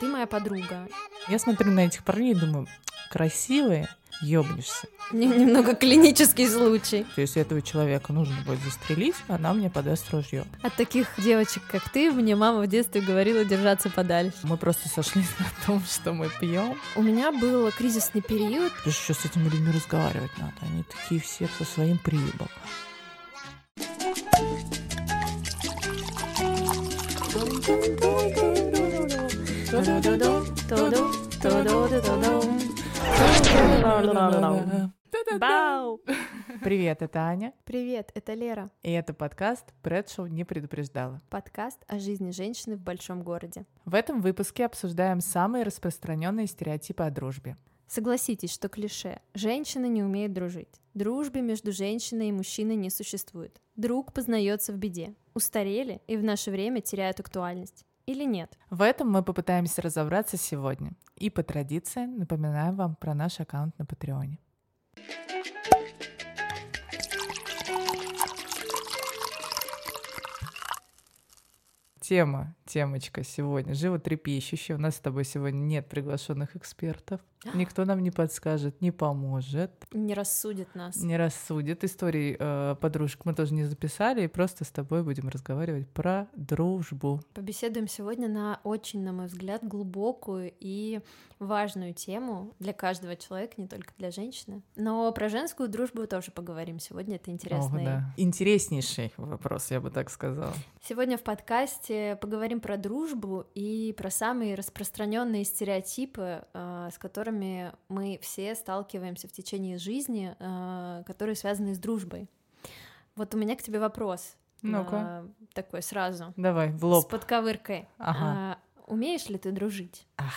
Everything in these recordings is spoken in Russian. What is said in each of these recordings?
ты моя подруга. Я смотрю на этих парней и думаю, красивые, ёбнешься. Немного клинический случай. То есть этого человека нужно будет застрелить, она мне подаст ружье. От таких девочек, как ты, мне мама в детстве говорила держаться подальше. Мы просто сошлись на том, что мы пьем. У меня был кризисный период. Потому что с этими людьми разговаривать надо. Они такие все со своим приебом. Бау! Привет, это Аня. Привет, это Лера. И это подкаст «Брэдшоу не предупреждала». Подкаст о жизни женщины в большом городе. В этом выпуске обсуждаем самые распространенные стереотипы о дружбе. Согласитесь, что клише «женщина не умеет дружить». Дружбы между женщиной и мужчиной не существует. Друг познается в беде. Устарели и в наше время теряют актуальность. Или нет? В этом мы попытаемся разобраться сегодня. И по традиции напоминаем вам про наш аккаунт на Патреоне. Тема, темочка сегодня животрепещущая. У нас с тобой сегодня нет приглашенных экспертов. Никто нам не подскажет, не поможет. Не рассудит нас. Не рассудит. Историй э, подружек мы тоже не записали, и просто с тобой будем разговаривать про дружбу. Побеседуем сегодня на очень, на мой взгляд, глубокую и важную тему для каждого человека, не только для женщины. Но про женскую дружбу тоже поговорим сегодня. Это интересный. Ох, да. Интереснейший вопрос, я бы так сказала. Сегодня в подкасте поговорим про дружбу и про самые распространенные стереотипы, э, с которыми мы все сталкиваемся в течение жизни, э, которые связаны с дружбой. Вот у меня к тебе вопрос. Ну-ка. Э, такой сразу. Давай, в лоб. С подковыркой. Ага. А, умеешь ли ты дружить? Ах.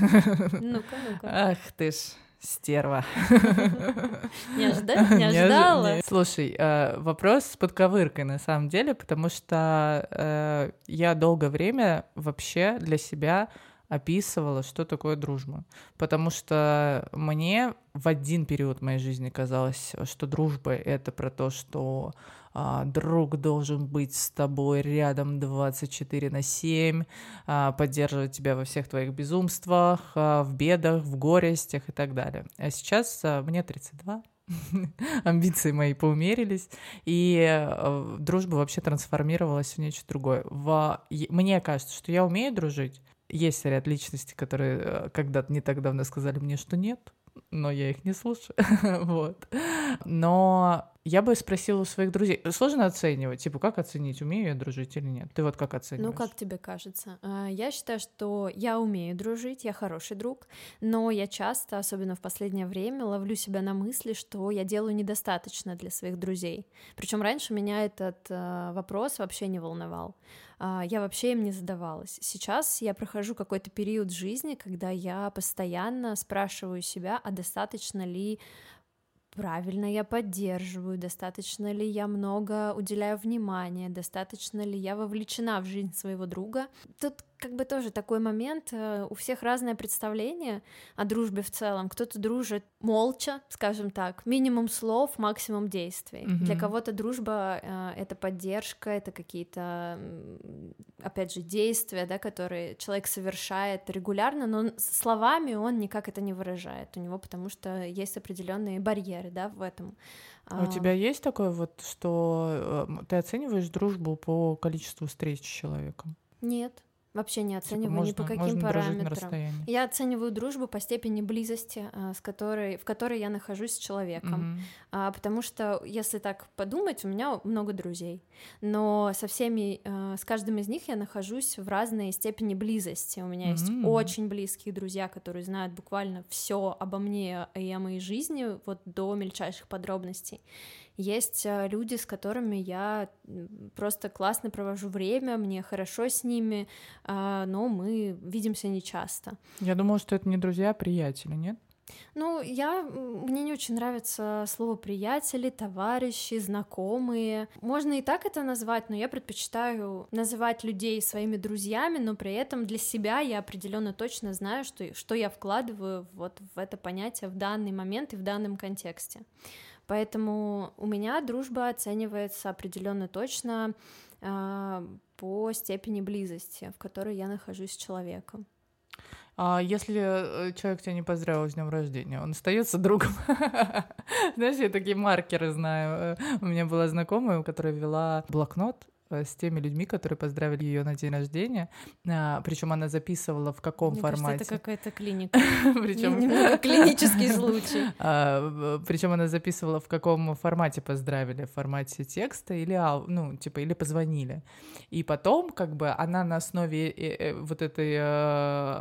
Ну-ка, ну-ка. Ах ты ж. Стерва. Не, ожида... не ожидала. Слушай, э, вопрос с подковыркой на самом деле, потому что э, я долгое время вообще для себя описывала, что такое дружба. Потому что мне в один период моей жизни казалось, что дружба — это про то, что а, друг должен быть с тобой рядом 24 на 7, а, поддерживать тебя во всех твоих безумствах, а, в бедах, в горестях и так далее. А сейчас а, мне 32, амбиции мои поумерились, и э, дружба вообще трансформировалась в нечто другое. В... Мне кажется, что я умею дружить, есть ряд личностей, которые э, когда-то не так давно сказали мне, что нет, но я их не слушаю. вот. Но я бы спросила у своих друзей. Сложно оценивать, типа, как оценить, умею я дружить или нет? Ты вот как оцениваешь? Ну, как тебе кажется? А, я считаю, что я умею дружить, я хороший друг, но я часто, особенно в последнее время, ловлю себя на мысли, что я делаю недостаточно для своих друзей. Причем раньше меня этот э, вопрос вообще не волновал. А, я вообще им не задавалась. Сейчас я прохожу какой-то период жизни, когда я постоянно спрашиваю себя, а достаточно ли правильно я поддерживаю, достаточно ли я много уделяю внимания, достаточно ли я вовлечена в жизнь своего друга. Тут как бы тоже такой момент, э, у всех разное представление о дружбе в целом. Кто-то дружит молча, скажем так, минимум слов, максимум действий. Mm-hmm. Для кого-то дружба э, — это поддержка, это какие-то, опять же, действия, да, которые человек совершает регулярно, но словами он никак это не выражает у него, потому что есть определенные барьеры, да, в этом. А у тебя есть такое вот, что э, ты оцениваешь дружбу по количеству встреч с человеком? Нет. Вообще не типа оцениваю типа можно, ни по каким параметрам. Я оцениваю дружбу по степени близости, а, с которой, в которой я нахожусь с человеком. Mm-hmm. А, потому что, если так подумать, у меня много друзей. Но со всеми, а, с каждым из них я нахожусь в разной степени близости. У меня mm-hmm. есть очень близкие друзья, которые знают буквально все обо мне и о моей жизни, вот до мельчайших подробностей. Есть э, люди, с которыми я просто классно провожу время, мне хорошо с ними, а, но мы видимся нечасто. Я думала, что это не друзья, а приятели, нет? Ну, я, мне не очень нравится слово приятели, товарищи, знакомые. Можно и так это назвать, но я предпочитаю называть людей своими друзьями, но при этом для себя я определенно точно знаю, что, что я вкладываю вот в это понятие в данный момент и в данном контексте. Поэтому у меня дружба оценивается определенно точно э, по степени близости, в которой я нахожусь с человеком. А если э, человек тебя не поздравил с днем рождения, он остается другом. Знаешь, я такие маркеры знаю. Э, у меня была знакомая, у которой вела блокнот с теми людьми, которые поздравили ее на день рождения. А, причем она записывала в каком Мне формате. Кажется, это какая-то клиника. Причем клинический случай. А, Причем она записывала в каком формате поздравили, в формате текста или ну типа или позвонили. И потом как бы она на основе э, э, вот этой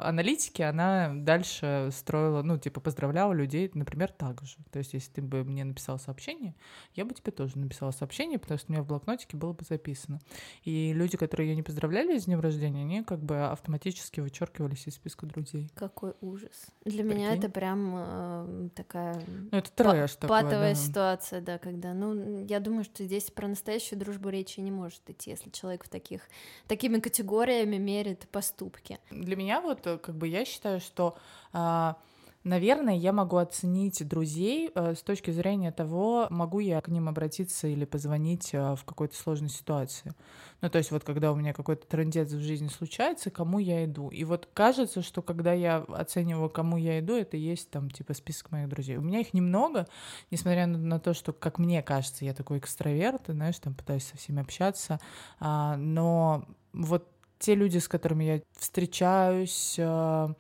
аналитики она дальше строила, ну типа поздравляла людей, например, так же. То есть если ты бы мне написал сообщение, я бы тебе тоже написала сообщение, потому что у меня в блокнотике было бы записано. И люди, которые ее не поздравляли с днем рождения, они как бы автоматически вычеркивались из списка друзей. Какой ужас. Для Прикинь? меня это прям э, такая ну, это трэш па- такой, патовая да. ситуация, да, когда, ну, я думаю, что здесь про настоящую дружбу речи не может идти, если человек в таких, такими категориями мерит поступки. Для меня вот, э, как бы, я считаю, что э, Наверное, я могу оценить друзей э, с точки зрения того, могу я к ним обратиться или позвонить э, в какой-то сложной ситуации. Ну, то есть вот когда у меня какой-то трендец в жизни случается, кому я иду. И вот кажется, что когда я оцениваю, кому я иду, это есть там типа список моих друзей. У меня их немного, несмотря на, то, что, как мне кажется, я такой экстраверт, и, знаешь, там пытаюсь со всеми общаться, а, но вот те люди, с которыми я встречаюсь, а,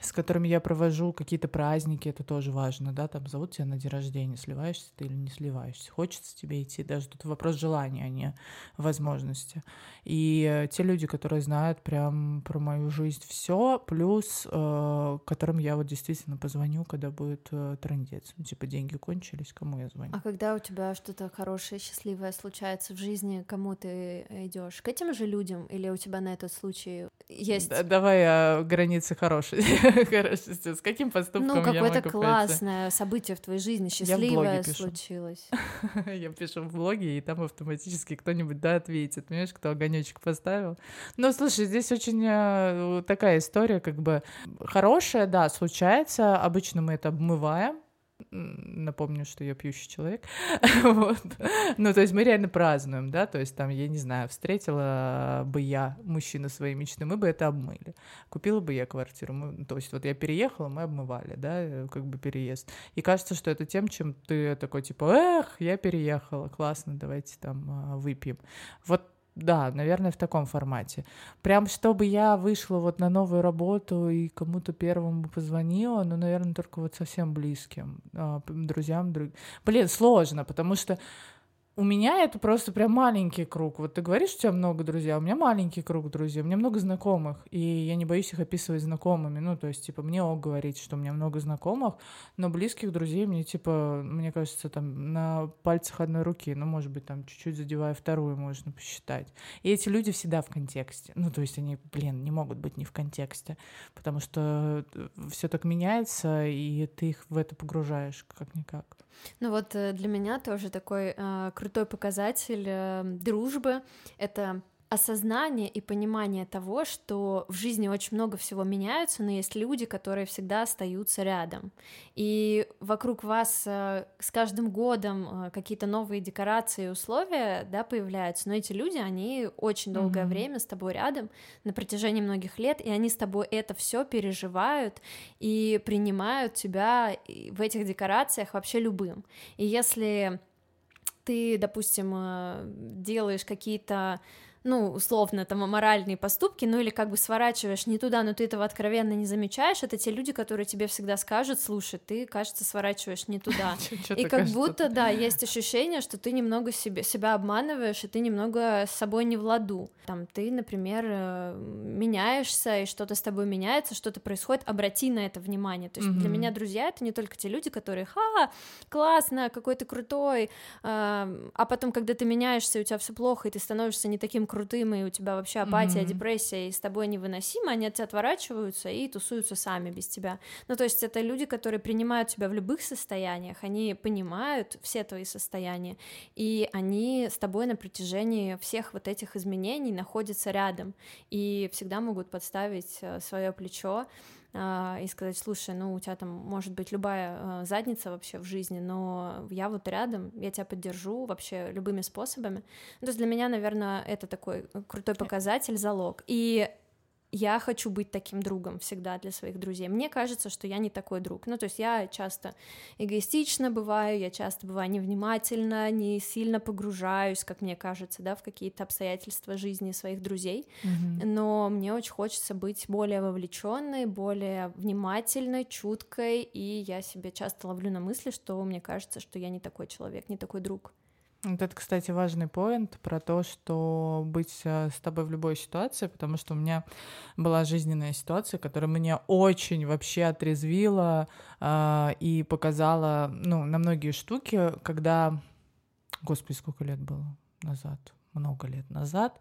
с которыми я провожу какие-то праздники, это тоже важно, да, там зовут тебя на день рождения, сливаешься ты или не сливаешься, хочется тебе идти, даже тут вопрос желания, а не возможности. И э, те люди, которые знают прям про мою жизнь все, плюс э, которым я вот действительно позвоню, когда будет э, трендец, ну, типа деньги кончились, кому я звоню. А когда у тебя что-то хорошее, счастливое случается в жизни, кому ты идешь? К этим же людям или у тебя на этот случай есть? Да, давай о границе хорошей. Хорошо, с каким поступком Ну, какое-то классное событие в твоей жизни, счастливое случилось. Я пишу в блоге, и там автоматически кто-нибудь, да, ответит. Понимаешь, кто огонечек поставил. Но, слушай, здесь очень э, такая история, как бы хорошая, да, случается. Обычно мы это обмываем, напомню, что я пьющий человек, вот. Ну, то есть мы реально празднуем, да, то есть там, я не знаю, встретила бы я мужчину своей мечты, мы бы это обмыли. Купила бы я квартиру, мы, то есть вот я переехала, мы обмывали, да, как бы переезд. И кажется, что это тем, чем ты такой, типа, эх, я переехала, классно, давайте там а, выпьем. Вот да, наверное, в таком формате. Прям чтобы я вышла вот на новую работу и кому-то первому позвонила, ну, наверное, только вот совсем близким, а, друзьям. Друг... Блин, сложно, потому что у меня это просто прям маленький круг. Вот ты говоришь, у тебя много друзей, а у меня маленький круг друзей, у меня много знакомых, и я не боюсь их описывать знакомыми. Ну, то есть, типа, мне ок говорить, что у меня много знакомых, но близких друзей мне, типа, мне кажется, там на пальцах одной руки, ну, может быть, там чуть-чуть задевая вторую, можно посчитать. И эти люди всегда в контексте. Ну, то есть они, блин, не могут быть не в контексте, потому что все так меняется, и ты их в это погружаешь как-никак. Ну вот э, для меня тоже такой э, крутой показатель э, дружбы — это осознание и понимание того, что в жизни очень много всего меняется, но есть люди, которые всегда остаются рядом. И вокруг вас э, с каждым годом э, какие-то новые декорации и условия да, появляются, но эти люди, они очень долгое mm-hmm. время с тобой рядом на протяжении многих лет, и они с тобой это все переживают и принимают тебя в этих декорациях вообще любым. И если ты, допустим, э, делаешь какие-то ну, условно, там, аморальные поступки, ну, или как бы сворачиваешь не туда, но ты этого откровенно не замечаешь, это те люди, которые тебе всегда скажут, слушай, ты, кажется, сворачиваешь не туда. И как будто, да, есть ощущение, что ты немного себя обманываешь, и ты немного с собой не в ладу. Там, ты, например, э, меняешься, и что-то с тобой меняется, что-то происходит, обрати на это внимание. То есть для меня друзья — это не только те люди, которые, ха, классно, какой ты крутой, а потом, когда ты меняешься, у тебя все плохо, и ты становишься не таким крутым, и у тебя вообще апатия, mm-hmm. депрессия, и с тобой невыносимо, они от тебя отворачиваются и тусуются сами без тебя. Ну, то есть это люди, которые принимают тебя в любых состояниях, они понимают все твои состояния, и они с тобой на протяжении всех вот этих изменений находятся рядом, и всегда могут подставить э, свое плечо, и сказать, слушай, ну у тебя там может быть любая а, задница вообще в жизни, но я вот рядом, я тебя поддержу вообще любыми способами. Ну, то есть для меня, наверное, это такой крутой показатель, залог. И я хочу быть таким другом всегда для своих друзей. Мне кажется, что я не такой друг. Ну, то есть я часто эгоистично бываю, я часто бываю невнимательна, не сильно погружаюсь, как мне кажется, да, в какие-то обстоятельства жизни своих друзей. Mm-hmm. Но мне очень хочется быть более вовлеченной, более внимательной, чуткой, и я себе часто ловлю на мысли, что мне кажется, что я не такой человек, не такой друг. Вот это, кстати, важный поинт про то, что быть э, с тобой в любой ситуации, потому что у меня была жизненная ситуация, которая меня очень вообще отрезвила э, и показала, ну, на многие штуки, когда... Господи, сколько лет было назад? Много лет назад,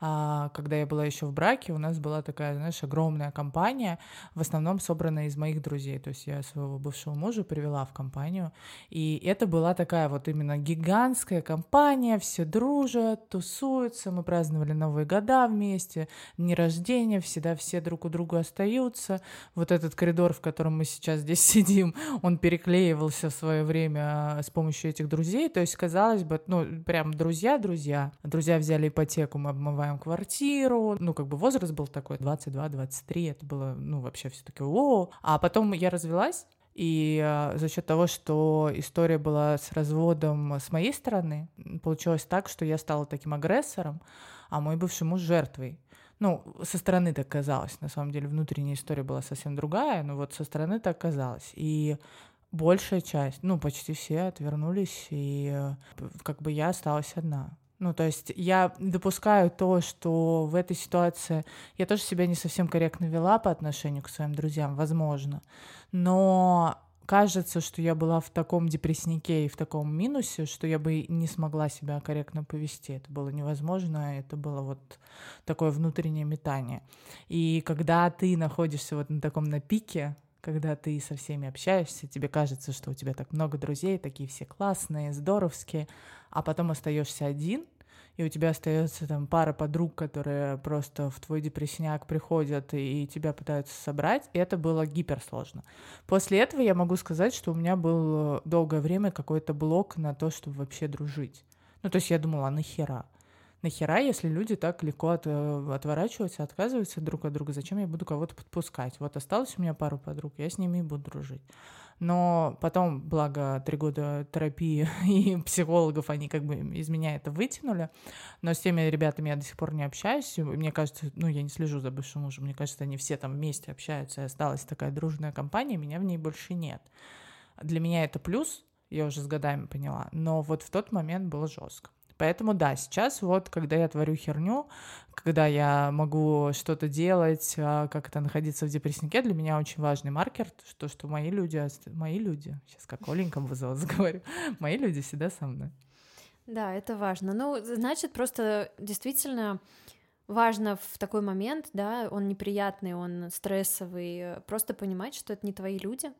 а, когда я была еще в браке, у нас была такая, знаешь, огромная компания, в основном собранная из моих друзей. То есть я своего бывшего мужа привела в компанию, и это была такая вот именно гигантская компания, все дружат, тусуются, мы праздновали Новые года вместе, дни рождения, всегда все друг у друга остаются. Вот этот коридор, в котором мы сейчас здесь сидим, он переклеивался в свое время с помощью этих друзей. То есть, казалось бы, ну, прям друзья-друзья, друзья взяли ипотеку, мы обмываем квартиру. Ну, как бы возраст был такой, 22-23, это было, ну, вообще все таки о А потом я развелась, и э, за счет того, что история была с разводом с моей стороны, получилось так, что я стала таким агрессором, а мой бывший муж жертвой. Ну, со стороны так казалось. На самом деле внутренняя история была совсем другая, но вот со стороны так казалось. И большая часть, ну, почти все отвернулись, и э, как бы я осталась одна. Ну, то есть я допускаю то, что в этой ситуации я тоже себя не совсем корректно вела по отношению к своим друзьям, возможно. Но кажется, что я была в таком депресснике и в таком минусе, что я бы не смогла себя корректно повести. Это было невозможно, это было вот такое внутреннее метание. И когда ты находишься вот на таком на пике, когда ты со всеми общаешься, тебе кажется, что у тебя так много друзей, такие все классные, здоровские, а потом остаешься один, и у тебя остается там пара подруг, которые просто в твой депрессняк приходят и тебя пытаются собрать, и это было гиперсложно. После этого я могу сказать, что у меня был долгое время какой-то блок на то, чтобы вообще дружить. Ну, то есть я думала, а нахера? Нахера, если люди так легко от, э, отворачиваются, отказываются друг от друга, зачем я буду кого-то подпускать? Вот осталось у меня пару подруг, я с ними и буду дружить. Но потом, благо, три года терапии и психологов, они как бы из меня это вытянули. Но с теми ребятами я до сих пор не общаюсь. Мне кажется, ну, я не слежу за бывшим мужем. Мне кажется, они все там вместе общаются, и осталась такая дружная компания, меня в ней больше нет. Для меня это плюс, я уже с годами поняла. Но вот в тот момент было жестко. Поэтому да, сейчас вот, когда я творю херню, когда я могу что-то делать, а, как-то находиться в депресснике, для меня очень важный маркер, что, что мои люди, мои люди, сейчас как Оленька вызова заговорю, мои люди всегда со мной. Да, это важно. Ну, значит, просто действительно важно в такой момент, да, он неприятный, он стрессовый, просто понимать, что это не твои люди,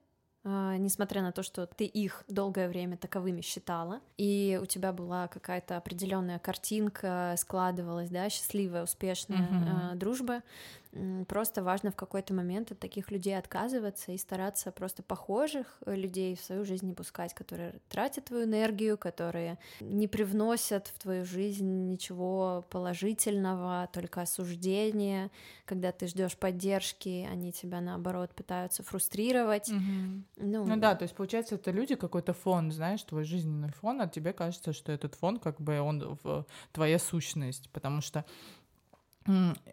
несмотря на то, что ты их долгое время таковыми считала, и у тебя была какая-то определенная картинка, складывалась, да, счастливая, успешная mm-hmm. дружба, Просто важно в какой-то момент от таких людей отказываться и стараться просто похожих э, людей в свою жизнь не пускать, которые тратят твою энергию, которые не привносят в твою жизнь ничего положительного, только осуждение. Когда ты ждешь поддержки, они тебя наоборот пытаются фрустрировать. Угу. Ну, ну да, то есть получается, это люди какой-то фон, знаешь, твой жизненный фон, а тебе кажется, что этот фон как бы он в твоя сущность, потому что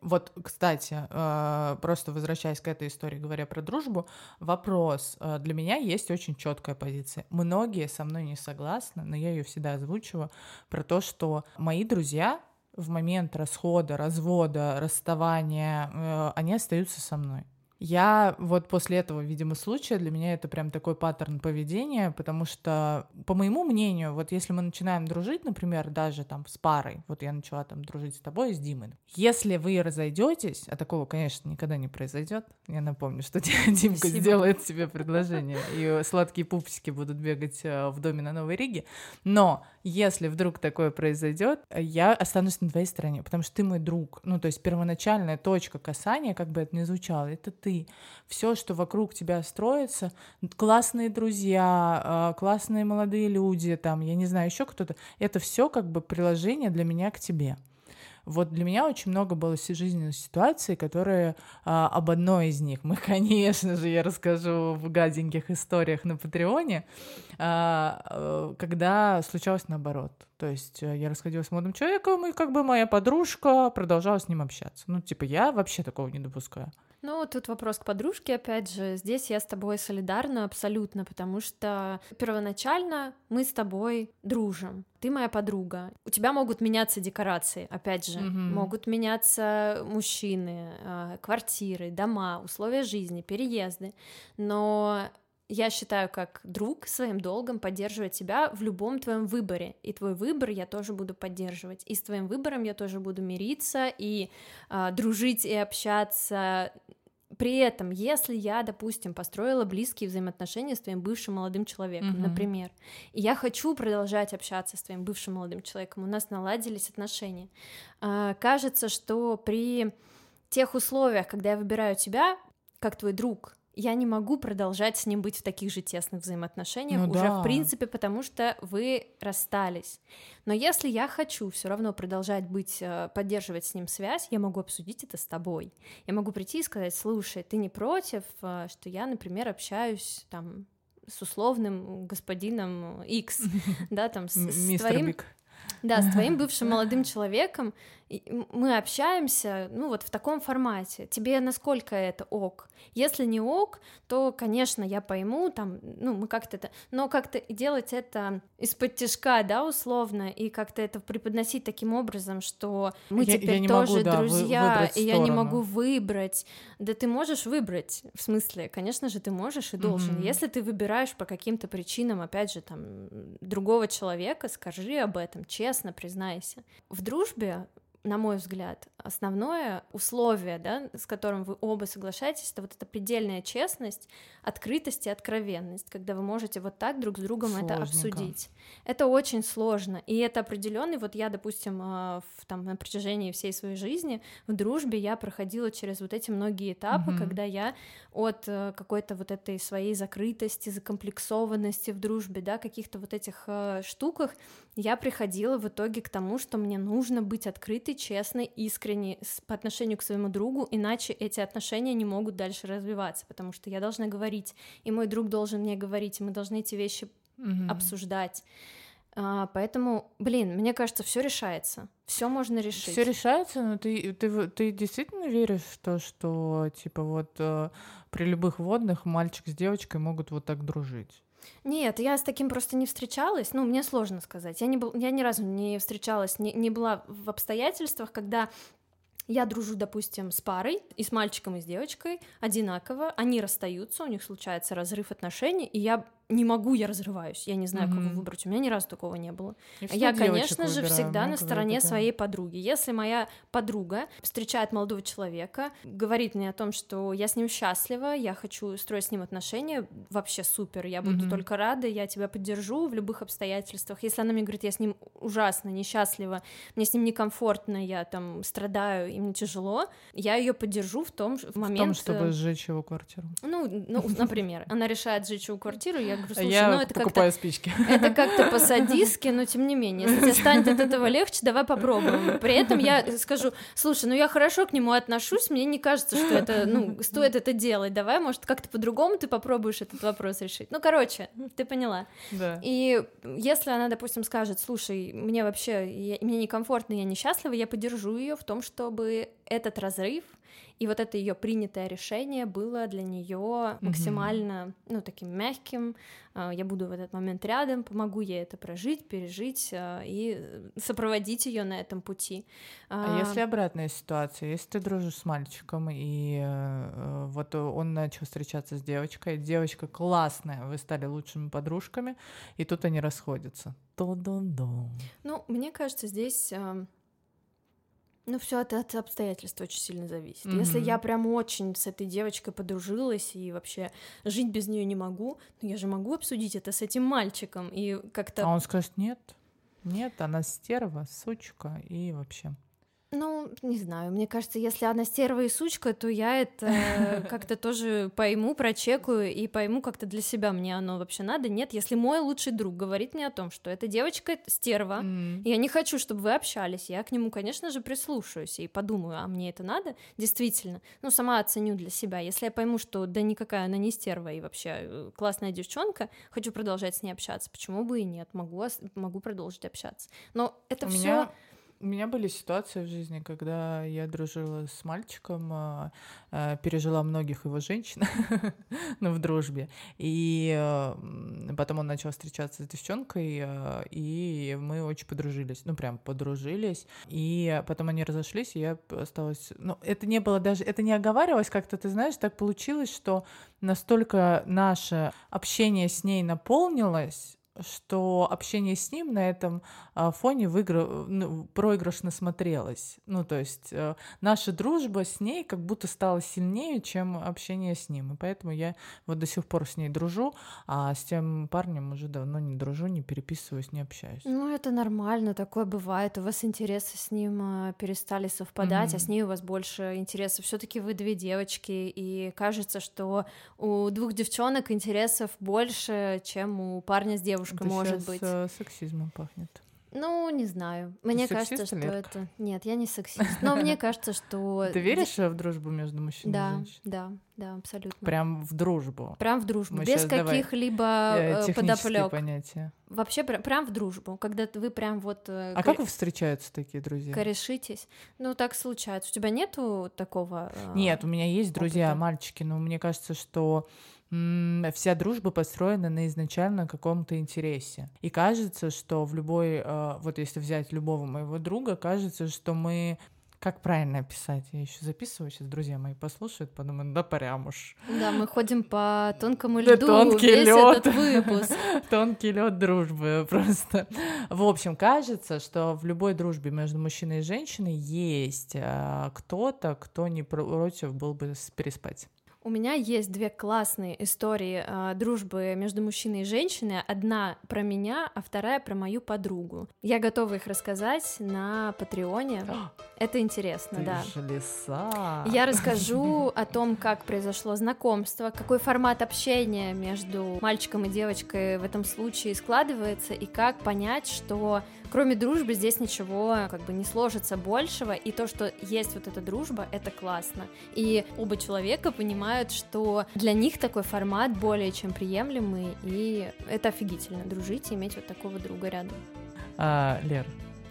вот, кстати, э, просто возвращаясь к этой истории, говоря про дружбу, вопрос. Э, для меня есть очень четкая позиция. Многие со мной не согласны, но я ее всегда озвучиваю, про то, что мои друзья в момент расхода, развода, расставания, э, они остаются со мной. Я вот после этого, видимо, случая, для меня это прям такой паттерн поведения, потому что, по моему мнению, вот если мы начинаем дружить, например, даже там с парой, вот я начала там дружить с тобой и с Димой, если вы разойдетесь, а такого, конечно, никогда не произойдет, я напомню, что Димка Спасибо. сделает тебе предложение, и сладкие пупсики будут бегать э, в доме на Новой Риге, но если вдруг такое произойдет, я останусь на твоей стороне, потому что ты мой друг, ну, то есть первоначальная точка касания, как бы это ни звучало, это ты ты. Все, что вокруг тебя строится, классные друзья, а, классные молодые люди, там, я не знаю, еще кто-то, это все как бы приложение для меня к тебе. Вот для меня очень много было жизненных ситуаций, которые а, об одной из них, мы, конечно же, я расскажу в гаденьких историях на Патреоне, а, э, когда случалось наоборот. То есть э, я расходилась с молодым человеком, и как бы моя подружка продолжала с ним общаться. Ну, типа, я вообще такого не допускаю. Ну, тут вопрос к подружке, опять же. Здесь я с тобой солидарна абсолютно, потому что первоначально мы с тобой дружим. Ты моя подруга. У тебя могут меняться декорации, опять же. Mm-hmm. Могут меняться мужчины, а, квартиры, дома, условия жизни, переезды. Но я считаю, как друг своим долгом поддерживать тебя в любом твоем выборе. И твой выбор я тоже буду поддерживать. И с твоим выбором я тоже буду мириться и э, дружить и общаться. При этом, если я, допустим, построила близкие взаимоотношения с твоим бывшим молодым человеком, mm-hmm. например, и я хочу продолжать общаться с твоим бывшим молодым человеком, у нас наладились отношения, э, кажется, что при тех условиях, когда я выбираю тебя как твой друг, я не могу продолжать с ним быть в таких же тесных взаимоотношениях ну, уже да. в принципе, потому что вы расстались. Но если я хочу все равно продолжать быть, э, поддерживать с ним связь, я могу обсудить это с тобой. Я могу прийти и сказать, слушай, ты не против, э, что я, например, общаюсь там с условным господином X, да, там с, с твоим... Да, с твоим бывшим молодым человеком мы общаемся, ну вот в таком формате. Тебе насколько это ок? Если не ок, то, конечно, я пойму, там, ну мы как-то это, но как-то делать это из-под тяжка, да, условно, и как-то это преподносить таким образом, что мы я, теперь я тоже могу, да, друзья, и сторону. я не могу выбрать. Да ты можешь выбрать, в смысле, конечно же, ты можешь и должен. Mm-hmm. Если ты выбираешь по каким-то причинам, опять же, там, другого человека, скажи об этом, честно признайся. В дружбе на мой взгляд, основное условие, да, с которым вы оба соглашаетесь, это вот эта предельная честность, открытость и откровенность, когда вы можете вот так друг с другом Сложненько. это обсудить. Это очень сложно, и это определенный, вот я, допустим, а, в, там, на протяжении всей своей жизни в дружбе я проходила через вот эти многие этапы, угу. когда я от э, какой-то вот этой своей закрытости, закомплексованности в дружбе, да, каких-то вот этих э, штуках, я приходила в итоге к тому, что мне нужно быть открытой, честной, искренней по отношению к своему другу, иначе эти отношения не могут дальше развиваться, потому что я должна говорить, и мой друг должен мне говорить, и мы должны эти вещи mm-hmm. обсуждать. А, поэтому, блин, мне кажется, все решается, все можно решить. Все решается, но ты, ты, ты действительно веришь в то, что типа вот э, при любых водных мальчик с девочкой могут вот так дружить? Нет, я с таким просто не встречалась. Ну, мне сложно сказать. Я, не был, я ни разу не встречалась, не, не была в обстоятельствах, когда я дружу, допустим, с парой, и с мальчиком, и с девочкой одинаково, они расстаются, у них случается разрыв отношений, и я не могу, я разрываюсь, я не знаю, mm-hmm. кого выбрать. У меня ни разу такого не было. Я, конечно же, всегда на стороне своей подруги. Если моя подруга встречает молодого человека, говорит мне о том, что я с ним счастлива, я хочу строить с ним отношения, вообще супер, я буду mm-hmm. только рада, я тебя поддержу в любых обстоятельствах. Если она мне говорит, я с ним ужасно несчастлива, мне с ним некомфортно, я там страдаю, и мне тяжело, я ее поддержу в том в момент... В том, чтобы сжечь его квартиру. Ну, ну например, она решает сжечь его квартиру, я говорю, слушай, я ну это покупаю спички. Это как-то по-садистски, но тем не менее, если тебе станет от этого легче, давай попробуем. При этом я скажу, слушай, ну я хорошо к нему отношусь, мне не кажется, что это, ну, стоит это делать, давай, может, как-то по-другому ты попробуешь этот вопрос решить. Ну, короче, ты поняла. Да. И если она, допустим, скажет, слушай, мне вообще, я, мне некомфортно, я несчастлива, я поддержу ее в том, чтобы этот разрыв и вот это ее принятое решение было для нее максимально, mm-hmm. ну, таким мягким. А, я буду в этот момент рядом, помогу ей это прожить, пережить а, и сопроводить ее на этом пути. А, а если обратная ситуация, если ты дружишь с мальчиком, и э, вот он начал встречаться с девочкой, девочка классная, вы стали лучшими подружками, и тут они расходятся. Ну, мне кажется, здесь ну, все это от обстоятельств очень сильно зависит. Mm-hmm. Если я прям очень с этой девочкой подружилась и вообще жить без нее не могу, ну я же могу обсудить это с этим мальчиком и как-то. А он скажет нет, нет, она стерва, сучка и вообще. Ну, не знаю, мне кажется, если она стерва и сучка, то я это как-то тоже пойму, прочекаю и пойму как-то для себя, мне оно вообще надо. Нет, если мой лучший друг говорит мне о том, что эта девочка стерва, mm. я не хочу, чтобы вы общались, я к нему, конечно же, прислушаюсь и подумаю, а мне это надо? Действительно. Ну, сама оценю для себя. Если я пойму, что да никакая она не стерва и вообще э, классная девчонка, хочу продолжать с ней общаться, почему бы и нет, могу, могу продолжить общаться. Но это все... Меня у меня были ситуации в жизни, когда я дружила с мальчиком, а, а, пережила многих его женщин, ну, в дружбе, и потом он начал встречаться с девчонкой, а, и мы очень подружились, ну, прям подружились, и потом они разошлись, и я осталась... Ну, это не было даже... Это не оговаривалось как-то, ты знаешь, так получилось, что настолько наше общение с ней наполнилось, что общение с ним на этом а, фоне выигра... ну, проигрышно смотрелось. Ну, то есть э, наша дружба с ней как будто стала сильнее, чем общение с ним. И поэтому я вот до сих пор с ней дружу, а с тем парнем уже давно не дружу, не переписываюсь, не общаюсь. Ну, это нормально, такое бывает. У вас интересы с ним а, перестали совпадать, mm-hmm. а с ней у вас больше интересов. все таки вы две девочки, и кажется, что у двух девчонок интересов больше, чем у парня с девушкой девушка, это может быть. Э, сексизмом пахнет. Ну, не знаю. Мне Ты кажется, что Лерка? это... Нет, я не сексист. Но мне кажется, что... Ты веришь в дружбу между мужчиной да, и женщиной? Да, да, абсолютно. Прям в дружбу? Прям в дружбу, Мы без каких-либо э, подоплек. понятия. Вообще прям, прям в дружбу, когда вы прям вот... Э, а как вы встречаются такие друзья? Корешитесь. Ну, так случается. У тебя нету такого Нет, у меня есть друзья, мальчики, но мне кажется, что вся дружба построена на изначально каком-то интересе. И кажется, что в любой, э, вот если взять любого моего друга, кажется, что мы как правильно описать? Я еще записываю, сейчас друзья мои послушают, подумают, да прям уж. Да, мы ходим по тонкому льду да, тонкий весь лед. этот выпуск. Тонкий лед дружбы просто. В общем, кажется, что в любой дружбе между мужчиной и женщиной есть э, кто-то, кто не против был бы переспать. У меня есть две классные истории э, дружбы между мужчиной и женщиной. Одна про меня, а вторая про мою подругу. Я готова их рассказать на Патреоне. Это интересно, Ты да. Лиса. Я расскажу о том, как произошло знакомство, какой формат общения между мальчиком и девочкой в этом случае складывается, и как понять, что кроме дружбы здесь ничего как бы не сложится большего, и то, что есть вот эта дружба, это классно. И оба человека понимают, что для них такой формат более чем приемлемый, и это офигительно, дружить и иметь вот такого друга рядом. А, Лер,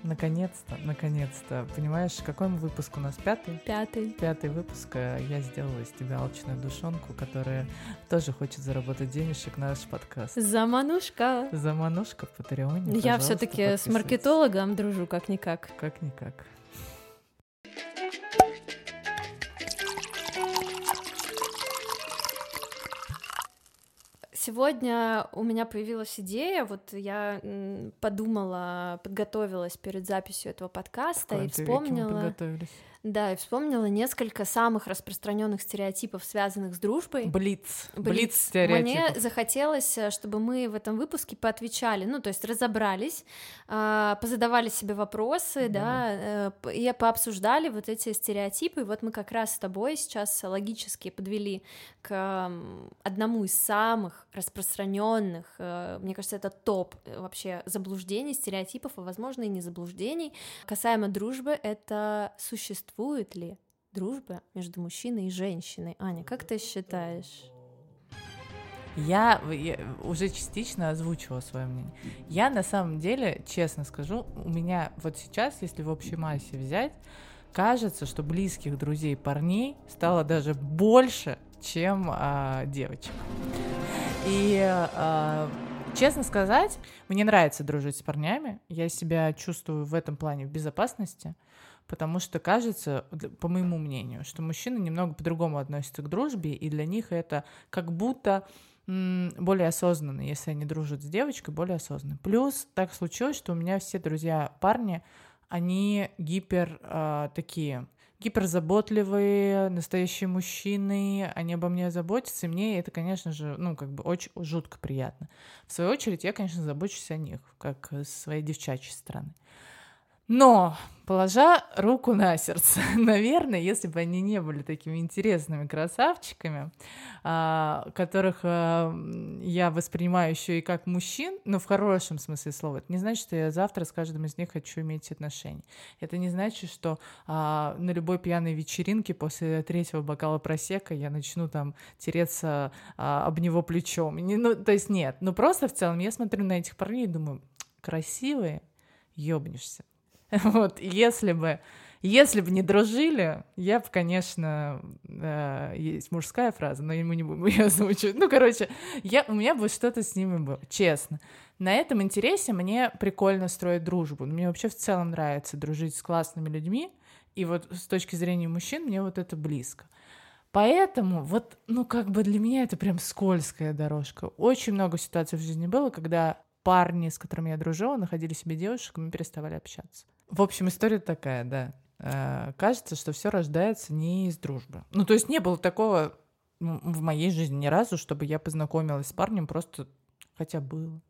Наконец-то, наконец-то. Понимаешь, какой выпуск у нас? Пятый? Пятый. Пятый выпуск. Э, я сделала из тебя алчную душонку, которая тоже хочет заработать денежек на наш подкаст. Заманушка. Заманушка в Патреоне. Я все-таки с маркетологом дружу, как-никак. Как-никак. Сегодня у меня появилась идея, вот я подумала, подготовилась перед записью этого подкаста и вспомнила. Да, и вспомнила несколько самых распространенных стереотипов, связанных с дружбой. Блиц. Блиц, Блиц стереотипов. Мне захотелось, э, чтобы мы в этом выпуске поотвечали, ну, то есть разобрались, а, позадавали себе вопросы, да, да э, и пообсуждали вот эти стереотипы. И вот мы как раз с тобой сейчас логически подвели к одному из самых распространенных, э, мне кажется, это топ вообще заблуждений, стереотипов, а возможно и не заблуждений. Касаемо дружбы, это существо существует ли дружба между мужчиной и женщиной? Аня, как ты считаешь? Я, я уже частично озвучивала свое мнение. Я на самом деле, честно скажу, у меня вот сейчас, если в общей массе взять, кажется, что близких друзей парней стало даже больше, чем а, девочек. И а, честно сказать, мне нравится дружить с парнями. Я себя чувствую в этом плане в безопасности потому что кажется, по моему мнению, что мужчины немного по-другому относятся к дружбе, и для них это как будто более осознанно, если они дружат с девочкой, более осознанно. Плюс так случилось, что у меня все друзья парни, они гипер э, такие, гиперзаботливые, настоящие мужчины, они обо мне заботятся, и мне это, конечно же, ну, как бы очень жутко приятно. В свою очередь, я, конечно, забочусь о них, как с своей девчачьей стороны. Но Положа руку на сердце, наверное, если бы они не были такими интересными красавчиками, а, которых а, я воспринимаю еще и как мужчин, но в хорошем смысле слова, это не значит, что я завтра с каждым из них хочу иметь отношения. Это не значит, что а, на любой пьяной вечеринке после третьего бокала просека я начну там тереться об него плечом. ну, то есть нет, ну просто в целом я смотрю на этих парней и думаю, красивые, ёбнешься. Вот, если бы, если бы не дружили, я бы, конечно, э, есть мужская фраза, но мы не будем ее озвучивать. Ну, короче, я, у меня бы что-то с ними было, честно. На этом интересе мне прикольно строить дружбу. Мне вообще в целом нравится дружить с классными людьми, и вот с точки зрения мужчин мне вот это близко. Поэтому вот, ну, как бы для меня это прям скользкая дорожка. Очень много ситуаций в жизни было, когда парни, с которыми я дружила, находили себе девушек, и мы переставали общаться. В общем, история такая, да. Э, кажется, что все рождается не из дружбы. Ну, то есть не было такого в моей жизни ни разу, чтобы я познакомилась с парнем просто, хотя было.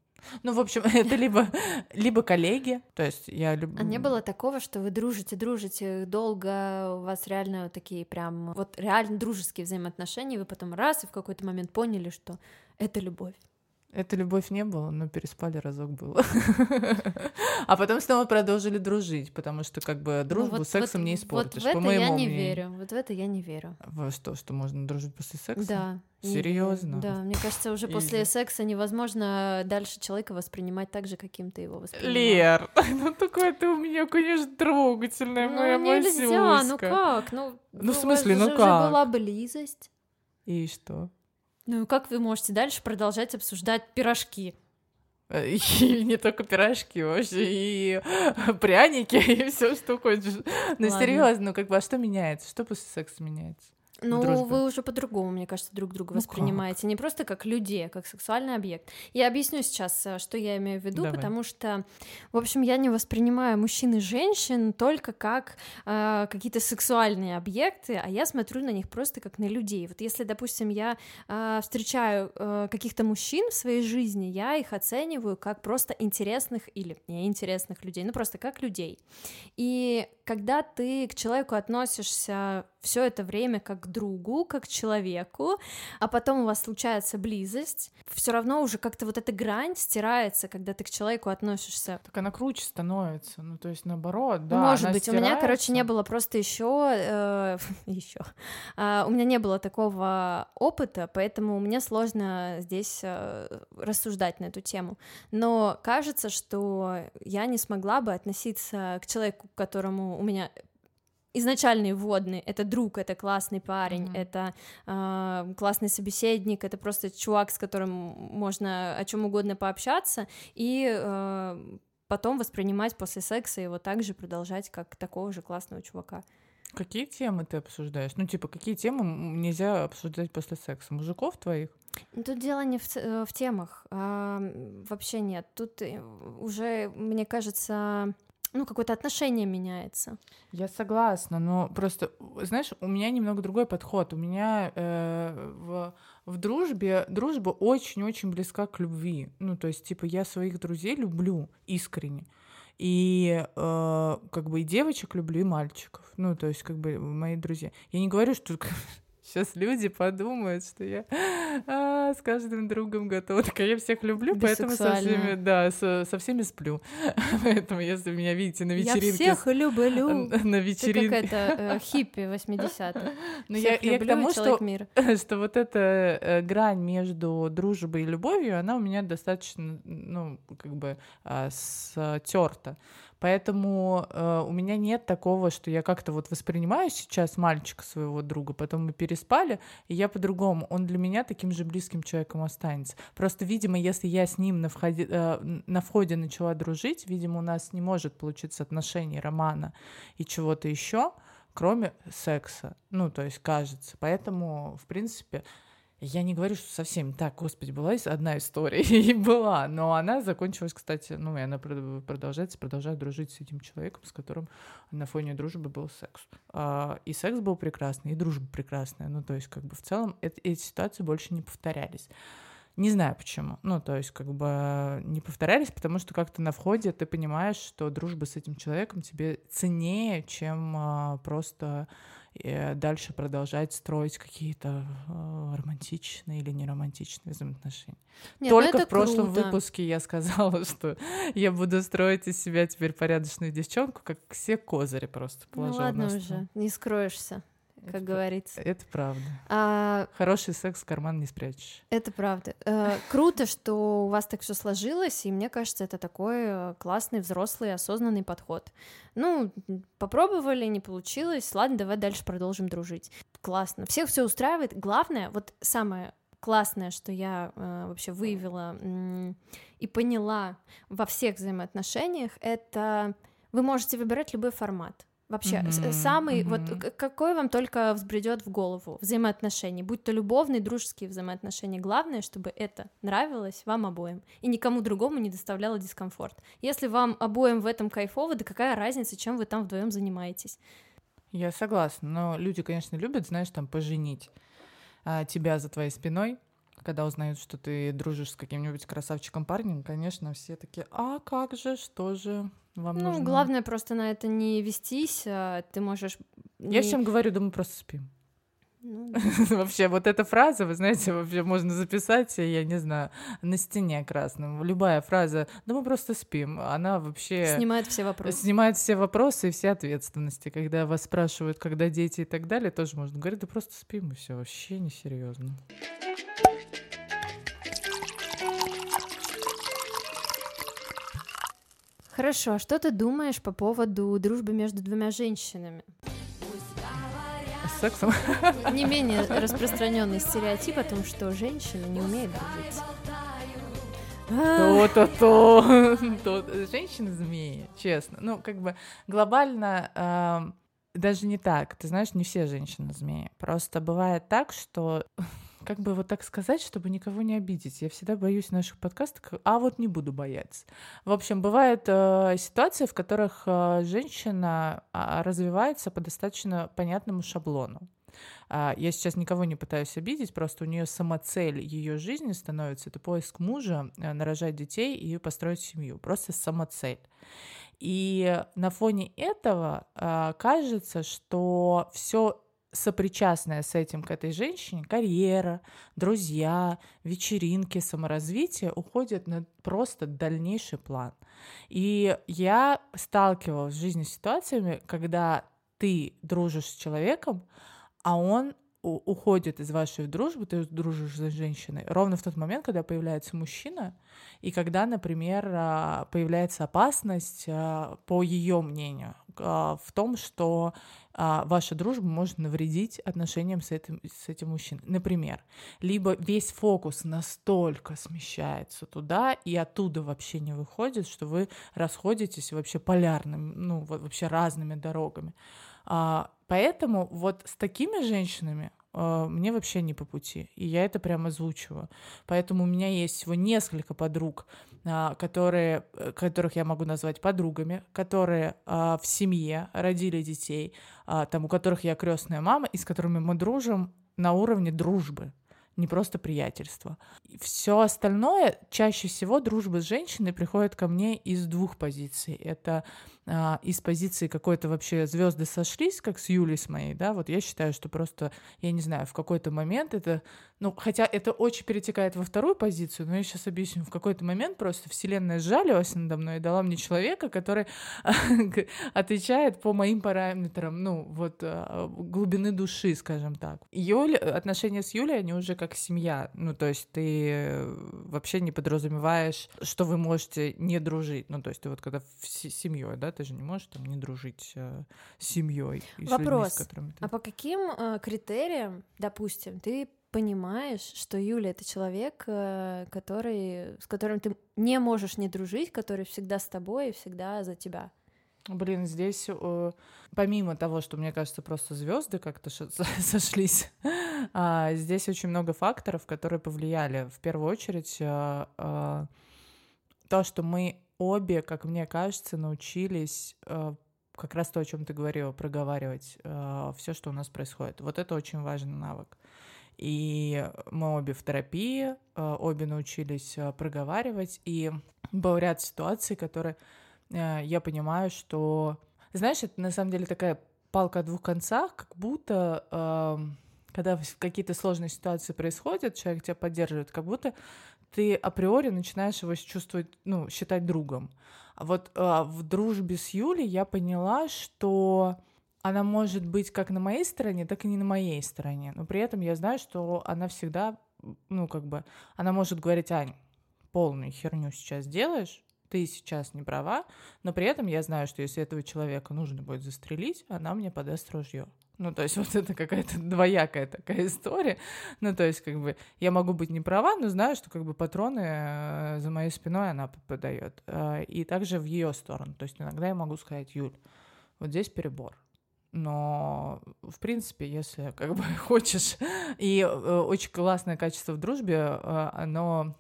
Ну, в общем, это либо, либо коллеги, то есть я люблю... А не было такого, что вы дружите, дружите долго, у вас реально такие прям, вот реально дружеские взаимоотношения, вы потом раз и в какой-то момент поняли, что это любовь. Это любовь не было, но переспали разок было. А потом снова продолжили дружить, потому что как бы ну дружбу сексом не испортишь. Вот в это я не верю. Вот в это я не верю. Во что, что можно дружить после секса? Да. Серьезно? Да, мне кажется, уже после секса невозможно дальше человека воспринимать так же, каким ты его воспринимаешь. Лер, ну такое ты у меня, конечно, трогательная ну, моя нельзя, ну как? Ну, ну в смысле, ну как? Уже была близость. И что? Ну и как вы можете дальше продолжать обсуждать пирожки? Э, и не только пирожки, вообще и пряники, и все, что хочешь. Ну, серьезно, ну как бы, а что меняется? Что после секса меняется? Ну, вы уже по-другому, мне кажется, друг друга ну воспринимаете. Как? Не просто как людей, а как сексуальный объект. Я объясню сейчас, э, что я имею в виду, Давай. потому что, в общем, я не воспринимаю мужчин и женщин только как э, какие-то сексуальные объекты, а я смотрю на них просто как на людей. Вот если, допустим, я э, встречаю э, каких-то мужчин в своей жизни, я их оцениваю как просто интересных или неинтересных людей, ну просто как людей. И когда ты к человеку относишься все это время как к другу, как к человеку, а потом у вас случается близость, все равно уже как-то вот эта грань стирается, когда ты к человеку относишься. Так она круче становится, ну то есть наоборот, да. Может быть, стирается. у меня, короче, не было просто еще э, еще, э, у меня не было такого опыта, поэтому мне сложно здесь э, рассуждать на эту тему. Но кажется, что я не смогла бы относиться к человеку, к которому у меня изначальные вводные это друг, это классный парень, mm-hmm. это э, классный собеседник, это просто чувак, с которым можно о чем угодно пообщаться, и э, потом воспринимать после секса его также продолжать как такого же классного чувака. Какие темы ты обсуждаешь? Ну, типа, какие темы нельзя обсуждать после секса? Мужиков твоих? Тут дело не в, э, в темах, а, вообще нет. Тут э, уже, мне кажется, ну, какое-то отношение меняется. Я согласна, но просто, знаешь, у меня немного другой подход. У меня э, в, в дружбе дружба очень-очень близка к любви. Ну, то есть, типа, я своих друзей люблю искренне. И э, как бы и девочек люблю, и мальчиков. Ну, то есть, как бы мои друзья. Я не говорю, что Сейчас люди подумают, что я а, с каждым другом готова. Так я всех люблю, поэтому со всеми, да, со, со всеми сплю. поэтому, если меня видите на вечеринке... Я всех люблю. На вечеринке. Ты какая-то э, хиппи 80-х. Ну, я, я к тому, что, что вот эта э, грань между дружбой и любовью, она у меня достаточно, ну, как бы э, стерта. Поэтому э, у меня нет такого, что я как-то вот воспринимаю сейчас мальчика своего друга, потом мы переспали, и я по-другому. Он для меня таким же близким человеком останется. Просто, видимо, если я с ним на входе, э, на входе начала дружить, видимо, у нас не может получиться отношений, романа и чего-то еще, кроме секса. Ну, то есть кажется. Поэтому, в принципе, я не говорю, что совсем так, господи, была одна история, и была, но она закончилась, кстати, ну, и она продолжается, продолжает дружить с этим человеком, с которым на фоне дружбы был секс. А, и секс был прекрасный, и дружба прекрасная, ну, то есть, как бы в целом эти, ситуации больше не повторялись. Не знаю почему. Ну, то есть, как бы не повторялись, потому что как-то на входе ты понимаешь, что дружба с этим человеком тебе ценнее, чем а, просто э, дальше продолжать строить какие-то э, романтичные или неромантичные взаимоотношения. Нет, ну Только в прошлом круто. выпуске я сказала, что я буду строить из себя теперь порядочную девчонку, как все козыри просто положила. Ну ладно уже, не скроешься как это, говорится. Это правда. А, Хороший секс в карман не спрячешь. Это правда. Э, круто, что у вас так все сложилось, и мне кажется, это такой э, классный, взрослый, осознанный подход. Ну, попробовали, не получилось, ладно, давай дальше продолжим дружить. Классно. Всех все устраивает. Главное, вот самое классное, что я э, вообще выявила э, и поняла во всех взаимоотношениях, это вы можете выбирать любой формат. Вообще, mm-hmm. самый, mm-hmm. вот какой вам только взбредет в голову взаимоотношения, будь то любовные, дружеские взаимоотношения. Главное, чтобы это нравилось вам обоим и никому другому не доставляло дискомфорт. Если вам обоим в этом кайфово, да какая разница, чем вы там вдвоем занимаетесь? Я согласна, но люди, конечно, любят, знаешь, там поженить а, тебя за твоей спиной, когда узнают, что ты дружишь с каким-нибудь красавчиком парнем, конечно, все такие, а как же, что же, вам ну, нужно... главное просто на это не вестись, а ты можешь... Я всем говорю, да мы просто спим. Ну, вообще, вот эта фраза, вы знаете, вообще можно записать, я не знаю, на стене красным. Любая фраза, да мы просто спим, она вообще... Снимает все вопросы. Снимает все вопросы и все ответственности. Когда вас спрашивают, когда дети и так далее, тоже можно говорить, да просто спим, и все, вообще несерьезно. Хорошо, а что ты думаешь по поводу дружбы между двумя женщинами? С сексом? Не менее распространенный стереотип о том, что женщины не умеют дружить. То-то-то. Женщины змеи, честно. Ну, как бы глобально даже не так. Ты знаешь, не все женщины змеи. Просто бывает так, что как бы вот так сказать, чтобы никого не обидеть. Я всегда боюсь наших подкастов, а вот не буду бояться. В общем, бывают э, ситуации, в которых э, женщина э, развивается по достаточно понятному шаблону. Э, я сейчас никого не пытаюсь обидеть, просто у нее самоцель ее жизни становится это поиск мужа, э, нарожать детей и построить семью. Просто самоцель. И на фоне этого э, кажется, что все сопричастная с этим к этой женщине, карьера, друзья, вечеринки, саморазвитие уходят на просто дальнейший план. И я сталкивалась в жизни с ситуациями, когда ты дружишь с человеком, а он уходит из вашей дружбы, ты дружишь с женщиной, ровно в тот момент, когда появляется мужчина, и когда, например, а, появляется опасность, а, по ее мнению, а, в том, что ваша дружба может навредить отношениям с этим, с этим мужчиной. Например, либо весь фокус настолько смещается туда, и оттуда вообще не выходит, что вы расходитесь вообще полярными, ну, вообще разными дорогами. Поэтому вот с такими женщинами мне вообще не по пути. И я это прямо озвучиваю. Поэтому у меня есть всего несколько подруг, э, которые, э, которых я могу назвать подругами, которые э, в семье родили детей, там, у которых я крестная мама, и с которыми мы дружим на уровне дружбы не просто приятельство. Все остальное, чаще всего дружба с женщиной приходит ко мне из двух позиций. Это а, из позиции какой-то вообще звезды сошлись, как с Юлей с моей, да, вот я считаю, что просто, я не знаю, в какой-то момент это, ну, хотя это очень перетекает во вторую позицию, но я сейчас объясню, в какой-то момент просто вселенная сжалилась надо мной и дала мне человека, который отвечает по моим параметрам, ну, вот а, глубины души, скажем так. Юля, отношения с Юлей, они уже как семья, ну, то есть ты вообще не подразумеваешь, что вы можете не дружить, ну, то есть ты вот когда с семьей, да, ты же не можешь там не дружить э, с семьей. Вопрос. Людьми, с ты... А по каким э, критериям, допустим, ты понимаешь, что Юля это человек, э, который, с которым ты не можешь не дружить, который всегда с тобой и всегда за тебя? Блин, здесь э, помимо того, что мне кажется, просто звезды как-то сошлись, э, здесь очень много факторов, которые повлияли. В первую очередь э, э, то, что мы обе, как мне кажется, научились э, как раз то, о чем ты говорила, проговаривать э, все, что у нас происходит. Вот это очень важный навык. И мы обе в терапии, э, обе научились проговаривать, и был ряд ситуаций, которые я понимаю, что... Знаешь, это на самом деле такая палка о двух концах, как будто эм, когда какие-то сложные ситуации происходят, человек тебя поддерживает, как будто ты априори начинаешь его чувствовать, ну, считать другом. А вот э, в дружбе с Юлей я поняла, что она может быть как на моей стороне, так и не на моей стороне. Но при этом я знаю, что она всегда, ну, как бы, она может говорить, Ань, полную херню сейчас делаешь, ты сейчас не права, но при этом я знаю, что если этого человека нужно будет застрелить, она мне подаст ружье. Ну, то есть вот это какая-то двоякая такая история. Ну, то есть как бы я могу быть не права, но знаю, что как бы патроны э, за моей спиной она подает. Э, и также в ее сторону. То есть иногда я могу сказать, Юль, вот здесь перебор. Но, в принципе, если как бы хочешь... И э, очень классное качество в дружбе, оно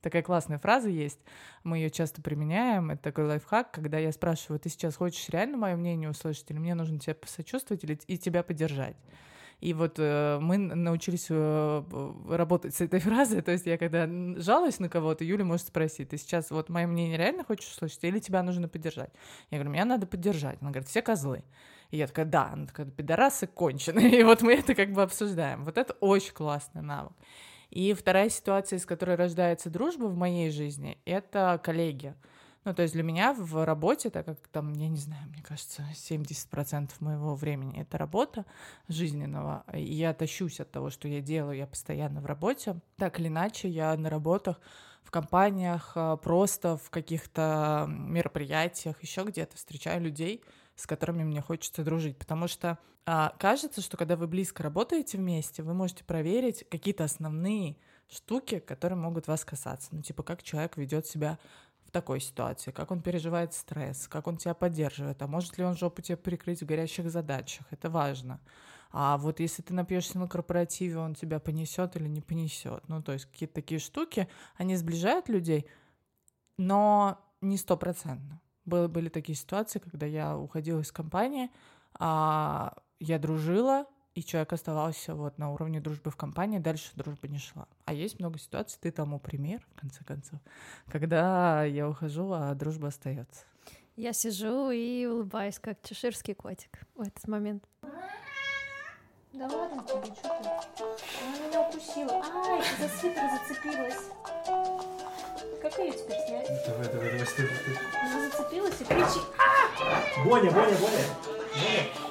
Такая классная фраза есть, мы ее часто применяем, это такой лайфхак, когда я спрашиваю, ты сейчас хочешь реально мое мнение услышать, или мне нужно тебя посочувствовать, или и тебя поддержать? И вот э, мы научились э, работать с этой фразой. То есть я когда жалуюсь на кого-то, Юля может спросить, ты сейчас вот мое мнение реально хочешь услышать, или тебя нужно поддержать? Я говорю, меня надо поддержать. Она говорит, все козлы. И я такая, да, она такая, пидорасы конченые. И вот мы это как бы обсуждаем. Вот это очень классный навык. И вторая ситуация, из которой рождается дружба в моей жизни, это коллеги. Ну, то есть для меня в работе, так как там, я не знаю, мне кажется, 70% моего времени — это работа жизненного, и я тащусь от того, что я делаю, я постоянно в работе. Так или иначе, я на работах, в компаниях, а, просто в каких-то мероприятиях, еще где-то встречаю людей, с которыми мне хочется дружить, потому что а, кажется, что когда вы близко работаете вместе, вы можете проверить какие-то основные штуки, которые могут вас касаться. Ну, типа, как человек ведет себя в такой ситуации, как он переживает стресс, как он тебя поддерживает, а может ли он жопу тебе прикрыть в горящих задачах, это важно. А вот если ты напьешься на корпоративе, он тебя понесет или не понесет. Ну, то есть какие-то такие штуки, они сближают людей, но не стопроцентно. Было, были такие ситуации, когда я уходила из компании, а я дружила, и человек оставался вот на уровне дружбы в компании, дальше дружба не шла. А есть много ситуаций, ты тому пример, в конце концов, когда я ухожу, а дружба остается. Я сижу и улыбаюсь, как чеширский котик в этот момент. Да ладно тебе, что ты? Она меня укусила. Ай, за свитер зацепилась. Как ее теперь снять? Давай, давай, давай, стой, стой. Она зацепилась и кричит. Боня, Боня, Боня. Боня.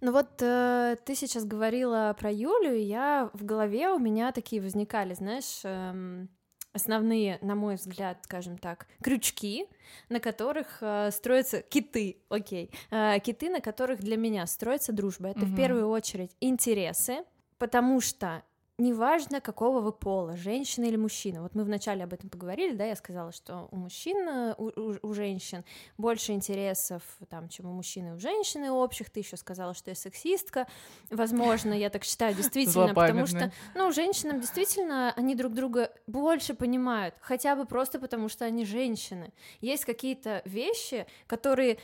Ну вот э, ты сейчас говорила про Юлю, и я в голове у меня такие возникали, знаешь, э, основные, на мой взгляд, скажем так, крючки, на которых э, строятся киты, окей, э, киты, на которых для меня строится дружба. Это mm-hmm. в первую очередь интересы, потому что неважно, какого вы пола, женщина или мужчина. Вот мы вначале об этом поговорили, да, я сказала, что у мужчин, э, у, у, у женщин больше интересов, там, чем у мужчины и у женщины общих. Ты еще сказала, что я сексистка. Возможно, я так считаю, действительно, потому что, ну, женщинам действительно они друг друга больше понимают, хотя бы просто потому, что они женщины. Есть какие-то вещи, которые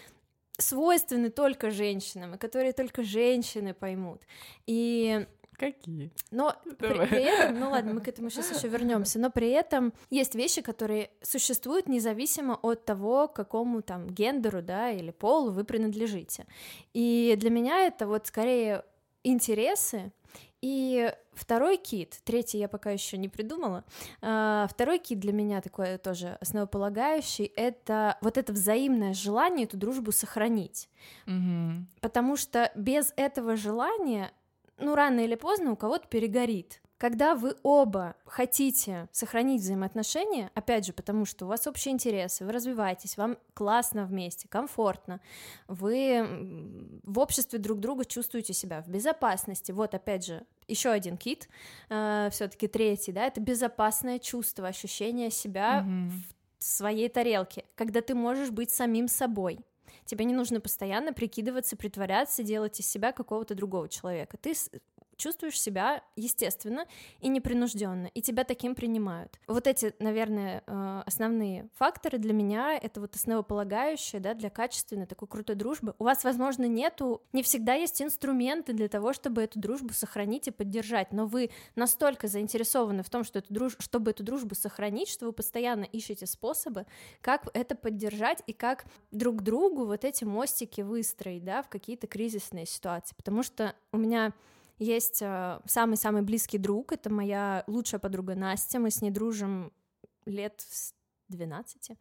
свойственны только женщинам, и которые только женщины поймут. И Какие? Но при, при этом, ну ладно, мы к этому сейчас еще вернемся, но при этом есть вещи, которые существуют независимо от того, какому там гендеру, да, или полу вы принадлежите. И для меня это вот скорее интересы, и второй кит, третий я пока еще не придумала, а, второй кит для меня такой тоже основополагающий, это вот это взаимное желание эту дружбу сохранить. Mm-hmm. Потому что без этого желания ну, рано или поздно у кого-то перегорит. Когда вы оба хотите сохранить взаимоотношения, опять же, потому что у вас общие интересы, вы развиваетесь, вам классно вместе, комфортно, вы в обществе друг друга чувствуете себя в безопасности. Вот, опять же, еще один кит, э, все-таки третий, да, это безопасное чувство, ощущение себя mm-hmm. в своей тарелке, когда ты можешь быть самим собой. Тебе не нужно постоянно прикидываться, притворяться, делать из себя какого-то другого человека. Ты чувствуешь себя естественно и непринужденно, и тебя таким принимают. Вот эти, наверное, э, основные факторы для меня это вот основополагающее, да, для качественной такой крутой дружбы. У вас, возможно, нету, не всегда есть инструменты для того, чтобы эту дружбу сохранить и поддержать, но вы настолько заинтересованы в том, что эту друж... чтобы эту дружбу сохранить, что вы постоянно ищете способы, как это поддержать и как друг другу вот эти мостики выстроить, да, в какие-то кризисные ситуации, потому что у меня есть э, самый-самый близкий друг, это моя лучшая подруга Настя, мы с ней дружим лет с 12.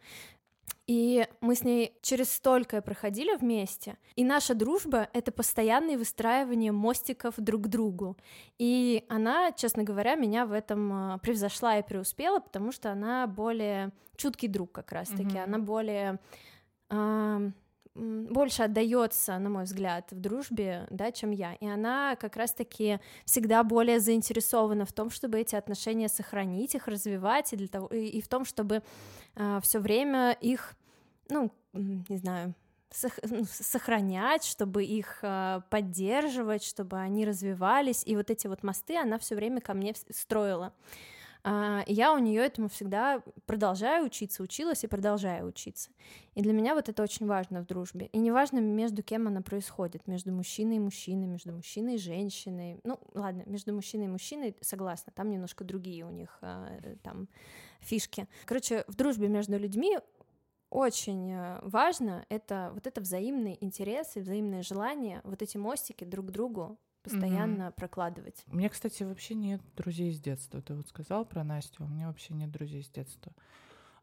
И мы с ней через столько проходили вместе. И наша дружба — это постоянное выстраивание мостиков друг к другу. И она, честно говоря, меня в этом э, превзошла и преуспела, потому что она более чуткий друг как раз-таки. Mm-hmm. Она более больше отдается, на мой взгляд, в дружбе, да, чем я. И она как раз-таки всегда более заинтересована в том, чтобы эти отношения сохранить, их развивать, и, для того, и, и в том, чтобы э, все время их, ну, не знаю, ну, сохранять, чтобы их э, поддерживать, чтобы они развивались. И вот эти вот мосты она все время ко мне строила. А, я у нее этому всегда продолжаю учиться, училась и продолжаю учиться. И для меня вот это очень важно в дружбе. И неважно, между кем она происходит, между мужчиной и мужчиной, между мужчиной и женщиной. Ну, ладно, между мужчиной и мужчиной согласна, там немножко другие у них а, э, там фишки. Короче, в дружбе между людьми очень э, важно это вот это взаимный интерес и взаимное желание, вот эти мостики друг к другу постоянно mm-hmm. прокладывать. У меня, кстати, вообще нет друзей с детства. Ты вот сказал про Настю, у меня вообще нет друзей с детства.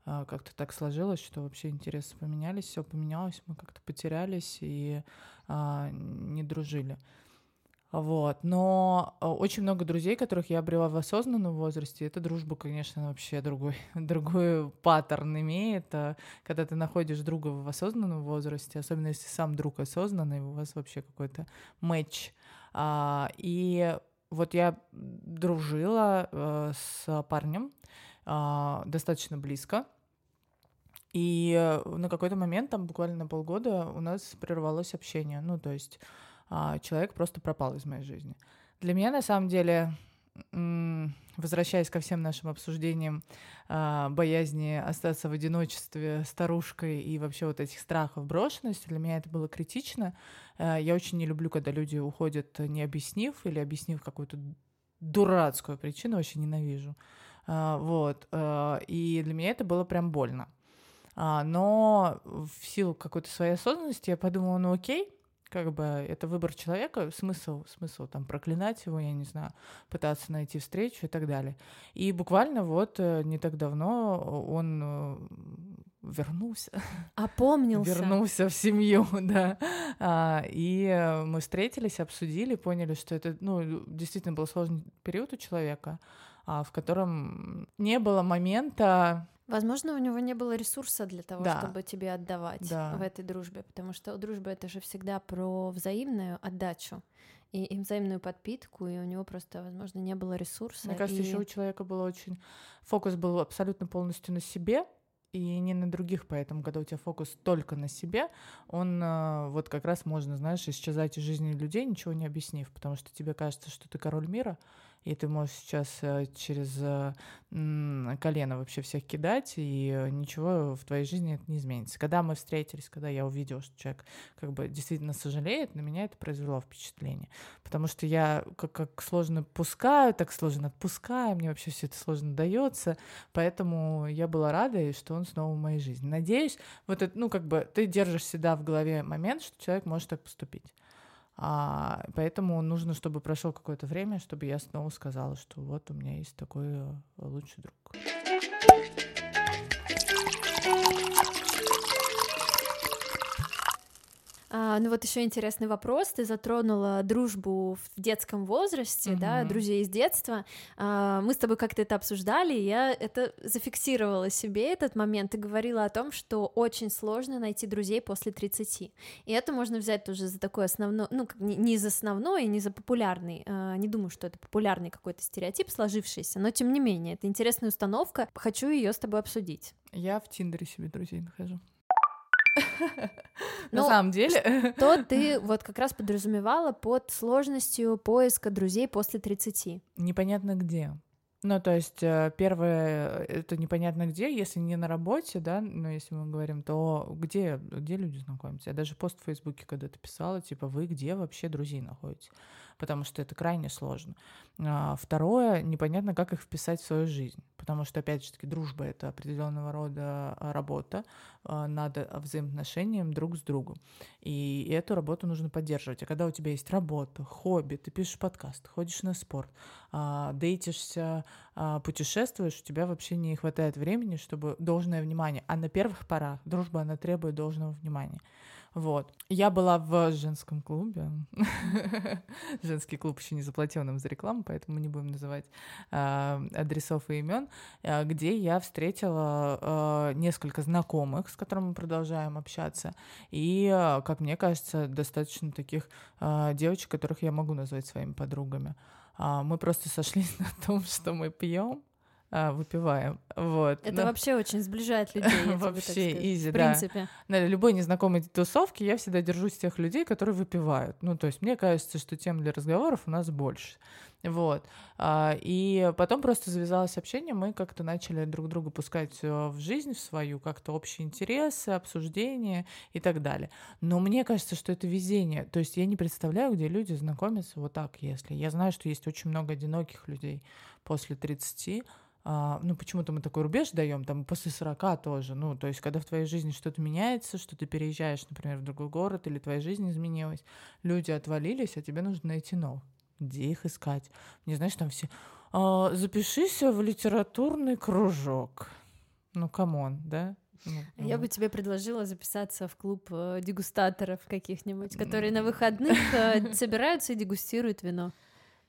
А, как-то так сложилось, что вообще интересы поменялись, все поменялось, мы как-то потерялись и а, не дружили. Вот. Но а, очень много друзей, которых я обрела в осознанном возрасте, эта дружба, конечно, вообще другой, другой паттерн имеет. А, когда ты находишь друга в осознанном возрасте, особенно если сам друг осознанный, у вас вообще какой-то матч а, и вот я дружила э, с парнем а, достаточно близко. И на какой-то момент, там буквально на полгода, у нас прервалось общение. Ну, то есть а, человек просто пропал из моей жизни. Для меня, на самом деле, возвращаясь ко всем нашим обсуждениям э, боязни остаться в одиночестве старушкой и вообще вот этих страхов брошенности, для меня это было критично. Э, я очень не люблю, когда люди уходят, не объяснив или объяснив какую-то дурацкую причину, вообще ненавижу. Э, вот. И для меня это было прям больно. А, но в силу какой-то своей осознанности я подумала, ну окей, как бы это выбор человека, смысл, смысл там проклинать его, я не знаю, пытаться найти встречу и так далее. И буквально вот э, не так давно он э, вернулся. Опомнился. Вернулся в семью, да. А, и мы встретились, обсудили, поняли, что это, ну, действительно был сложный период у человека, а, в котором не было момента Возможно, у него не было ресурса для того, да. чтобы тебе отдавать да. в этой дружбе, потому что дружба это же всегда про взаимную отдачу и, и взаимную подпитку, и у него просто, возможно, не было ресурса. Мне кажется, и... еще у человека был очень фокус был абсолютно полностью на себе, и не на других, поэтому, когда у тебя фокус только на себе, он э, вот как раз можно, знаешь, исчезать из жизни людей, ничего не объяснив, потому что тебе кажется, что ты король мира, и ты можешь сейчас э, через э, колено вообще всех кидать, и э, ничего в твоей жизни это не изменится. Когда мы встретились, когда я увидела, что человек как бы действительно сожалеет, на меня это произвело впечатление. Потому что я как, как сложно пускаю, так сложно отпускаю, мне вообще все это сложно дается, поэтому я была рада, что он снова в моей жизни. Надеюсь, вот это, ну, как бы ты держишь всегда в голове момент, что человек может так поступить. А, поэтому нужно, чтобы прошло какое-то время, чтобы я снова сказала, что вот у меня есть такой э, лучший друг. А, ну вот еще интересный вопрос. Ты затронула дружбу в детском возрасте, mm-hmm. да, друзей из детства. А, мы с тобой как-то это обсуждали, и я это зафиксировала себе этот момент. Ты говорила о том, что очень сложно найти друзей после 30. И это можно взять тоже за такой основной, ну, не за основной, не за популярный. А, не думаю, что это популярный какой-то стереотип сложившийся, но тем не менее, это интересная установка. Хочу ее с тобой обсудить. Я в Тиндере себе друзей нахожу. На самом деле... То ты вот как раз подразумевала под сложностью поиска друзей после 30. Непонятно где. Ну, то есть, э, первое, это непонятно где, если не на работе, да, но если мы говорим, то где, где люди знакомятся? Я даже пост в Фейсбуке когда-то писала, типа, вы где вообще друзей находите? Потому что это крайне сложно. А, второе, непонятно, как их вписать в свою жизнь, потому что, опять же таки, дружба — это определенного рода работа, а, надо взаимоотношениям друг с другом, и эту работу нужно поддерживать. А когда у тебя есть работа, хобби, ты пишешь подкаст, ходишь на спорт, а, дейтишься, путешествуешь, у тебя вообще не хватает времени, чтобы должное внимание. А на первых порах дружба, она требует должного внимания. Вот. Я была в женском клубе. Женский клуб еще не заплатил нам за рекламу, поэтому не будем называть э, адресов и имен, э, где я встретила э, несколько знакомых, с которыми мы продолжаем общаться, и, как мне кажется, достаточно таких девочек, которых я могу назвать своими подругами. Мы просто сошлись на том, что мы пьем, а, выпиваем. Вот. Это Но... вообще очень сближает людей. вообще изи, в принципе. На любой незнакомой тусовке я всегда держусь тех людей, которые выпивают. Ну, то есть мне кажется, что тем для разговоров у нас больше. Вот. А, и потом просто завязалось общение, мы как-то начали друг друга пускать э, в жизнь в свою, как-то общие интересы, обсуждения и так далее. Но мне кажется, что это везение. То есть я не представляю, где люди знакомятся вот так, если. Я знаю, что есть очень много одиноких людей после 30, а, ну, почему-то мы такой рубеж даем, там, после 40 тоже, ну, то есть, когда в твоей жизни что-то меняется, что ты переезжаешь, например, в другой город, или твоя жизнь изменилась, люди отвалились, а тебе нужно найти новых. Где их искать? Не знаешь, там все, а, запишись в литературный кружок. Ну, come on, да? Ну, Я бы тебе предложила записаться в клуб э, дегустаторов каких-нибудь, которые на выходных э, собираются и дегустируют вино.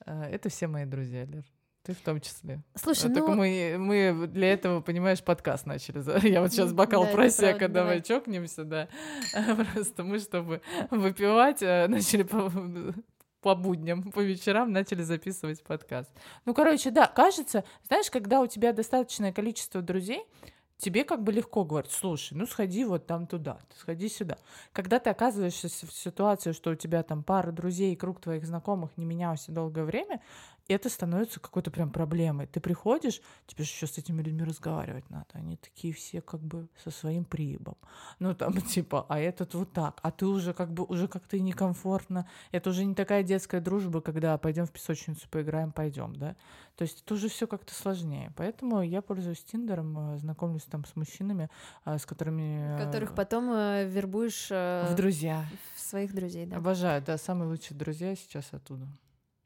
Э, это все мои друзья, Лер. Ты в том числе. Слушай, ну... Так мы, мы для этого, понимаешь, подкаст начали. Я вот сейчас бокал да, просекко, давай, давай чокнемся, да. Просто мы, чтобы выпивать, э, начали по, по будням, по вечерам начали записывать подкаст. Ну, короче, да, кажется, знаешь, когда у тебя достаточное количество друзей, тебе как бы легко говорить, слушай, ну сходи вот там туда, сходи сюда. Когда ты оказываешься в ситуации, что у тебя там пара друзей, круг твоих знакомых не менялся долгое время, это становится какой-то прям проблемой. Ты приходишь, тебе же еще с этими людьми разговаривать надо. Они такие все как бы со своим прибом. Ну, там, типа, а этот вот так. А ты уже как бы, уже как-то некомфортно. Это уже не такая детская дружба, когда пойдем в песочницу поиграем, пойдем, да? То есть это уже все как-то сложнее. Поэтому я пользуюсь Тиндером, э, знакомлюсь там с мужчинами, э, с которыми... Э, Которых потом вербуешь... В друзья. В своих друзей, да. Обожаю, да, самые лучшие друзья сейчас оттуда.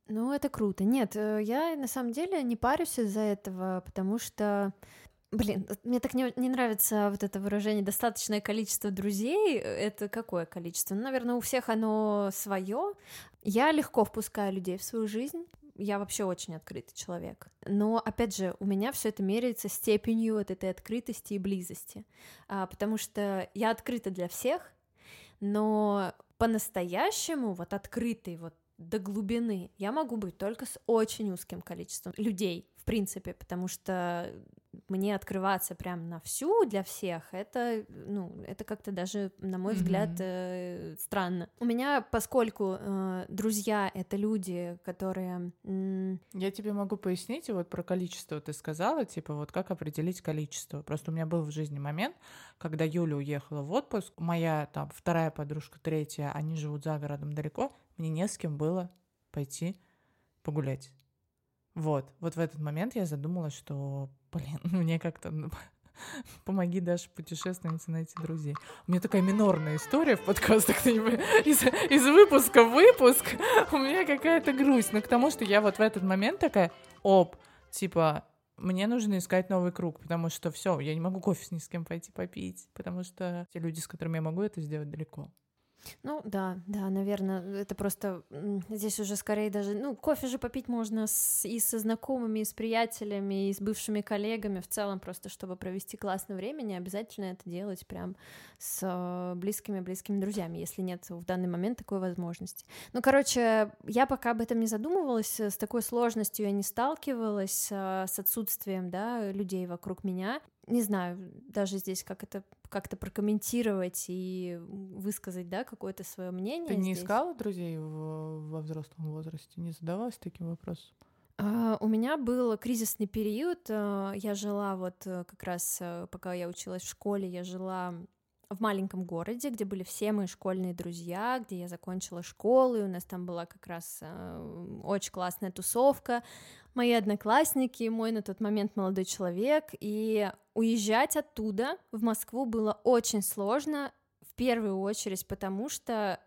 Ну, это круто. Нет, э, я на самом деле не парюсь из-за этого, потому что Блин, мне так не, не нравится вот это выражение достаточное количество друзей. Это какое количество? Ну, наверное, у всех оно свое. Я легко впускаю людей в свою жизнь. Я вообще очень открытый человек. Но, опять же, у меня все это меряется степенью вот этой открытости и близости. А, потому что я открыта для всех, но по-настоящему вот открытый вот до глубины. Я могу быть только с очень узким количеством людей, принципе, потому что мне открываться прям на всю для всех, это, ну, это как-то даже, на мой mm-hmm. взгляд, э, странно. У меня, поскольку э, друзья — это люди, которые... М- Я тебе могу пояснить, вот про количество ты сказала, типа, вот как определить количество. Просто у меня был в жизни момент, когда Юля уехала в отпуск, моя там вторая подружка, третья, они живут за городом далеко, мне не с кем было пойти погулять. Вот, вот в этот момент я задумалась, что, блин, мне как-то ну, помоги даже путешественнице найти друзей. У меня такая минорная история в подкастах, из, из выпуска в выпуск у меня какая-то грусть, но к тому, что я вот в этот момент такая, оп, типа, мне нужно искать новый круг, потому что все, я не могу кофе ни с кем пойти попить, потому что те люди, с которыми я могу это сделать, далеко. Ну да, да, наверное, это просто здесь уже скорее даже, ну, кофе же попить можно с, и со знакомыми, и с приятелями, и с бывшими коллегами, в целом просто, чтобы провести классное время, не обязательно это делать прям с близкими-близкими друзьями, если нет в данный момент такой возможности. Ну, короче, я пока об этом не задумывалась, с такой сложностью я не сталкивалась, с отсутствием, да, людей вокруг меня, не знаю, даже здесь как это как-то прокомментировать и высказать, да, какое-то свое мнение. Ты не здесь. искала друзей в, во взрослом возрасте? Не задавалась таким вопросом? Uh, у меня был кризисный период. Uh, я жила вот uh, как раз, пока я училась в школе, я жила в маленьком городе, где были все мои школьные друзья, где я закончила школу, и у нас там была как раз э, очень классная тусовка, мои одноклассники, мой на тот момент молодой человек, и уезжать оттуда в Москву было очень сложно, в первую очередь потому, что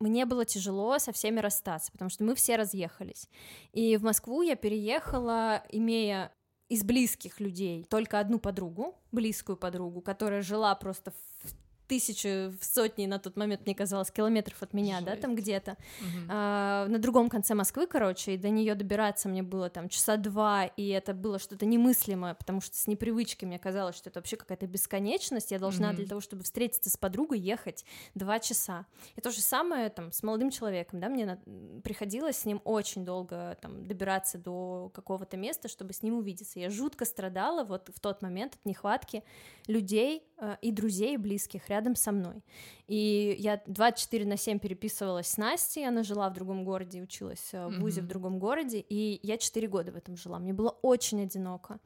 мне было тяжело со всеми расстаться, потому что мы все разъехались. И в Москву я переехала, имея из близких людей только одну подругу, близкую подругу, которая жила просто в тысячи, в сотни на тот момент, мне казалось, километров от меня, Жесть. да, там где-то, угу. а, на другом конце Москвы, короче, и до нее добираться мне было там часа два, и это было что-то немыслимое, потому что с непривычки мне казалось, что это вообще какая-то бесконечность, я должна угу. для того, чтобы встретиться с подругой, ехать два часа. И то же самое там с молодым человеком, да, мне на... приходилось с ним очень долго там добираться до какого-то места, чтобы с ним увидеться. Я жутко страдала вот в тот момент от нехватки людей и друзей, и близких рядом рядом со мной. И я 24 на 7 переписывалась с Настей, она жила в другом городе, училась э, в ВУЗе mm-hmm. в другом городе, и я 4 года в этом жила. Мне было очень одиноко.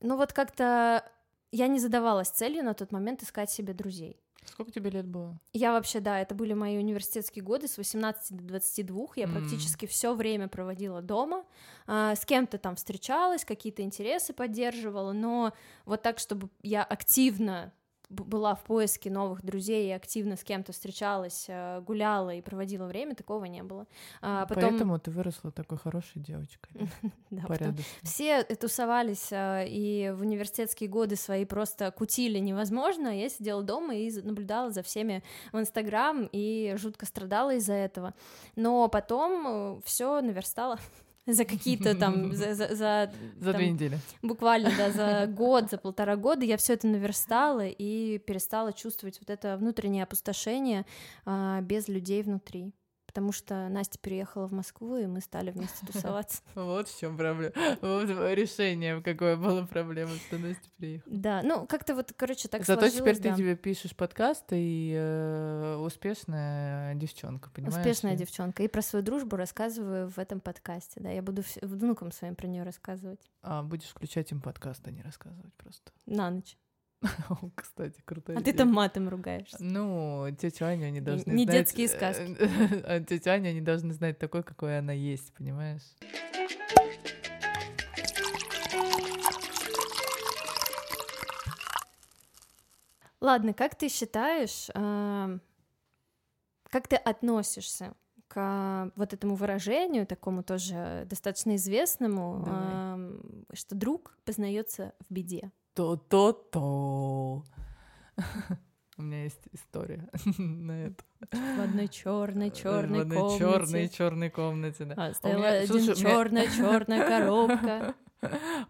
Ну вот как-то я не задавалась целью на тот момент искать себе друзей. Сколько тебе лет было? Я вообще, да, это были мои университетские годы с 18 до 22. Я mm. практически все время проводила дома. А, с кем-то там встречалась, какие-то интересы поддерживала, но вот так, чтобы я активно была в поиске новых друзей и активно с кем-то встречалась, э, гуляла и проводила время, такого не было. А потом... Поэтому ты выросла такой хорошей девочкой. Все тусовались э, и в университетские годы свои просто кутили невозможно. Я сидела дома и наблюдала за всеми в Инстаграм и жутко страдала из-за этого. Но потом э, все наверстала за какие-то там за за за, за там, две недели. буквально да за год за полтора года я все это наверстала и перестала чувствовать вот это внутреннее опустошение а, без людей внутри потому что Настя переехала в Москву, и мы стали вместе тусоваться. Вот в чем проблема. Вот решение, какое было проблема, что Настя приехала. Да, ну как-то вот, короче, так Зато теперь ты тебе пишешь подкаст, и э, успешная девчонка, понимаешь? Успешная девчонка. И про свою дружбу рассказываю в этом подкасте, да. Я буду внукам своим про нее рассказывать. А будешь включать им подкаст, а не рассказывать просто. На ночь. Кстати, круто. А ты там матом ругаешься. Ну, тетя Аня они должны не знать... Не детские сказки. А тетя Аня они должны знать такой, какой она есть, понимаешь? Ладно, как ты считаешь, как ты относишься к вот этому выражению, такому тоже достаточно известному, Давай. что друг познается в беде? То-то-то. У меня есть история на это. В одной черной черной комнате. В одной черной черной комнате, да. А, стояла один черная черная коробка.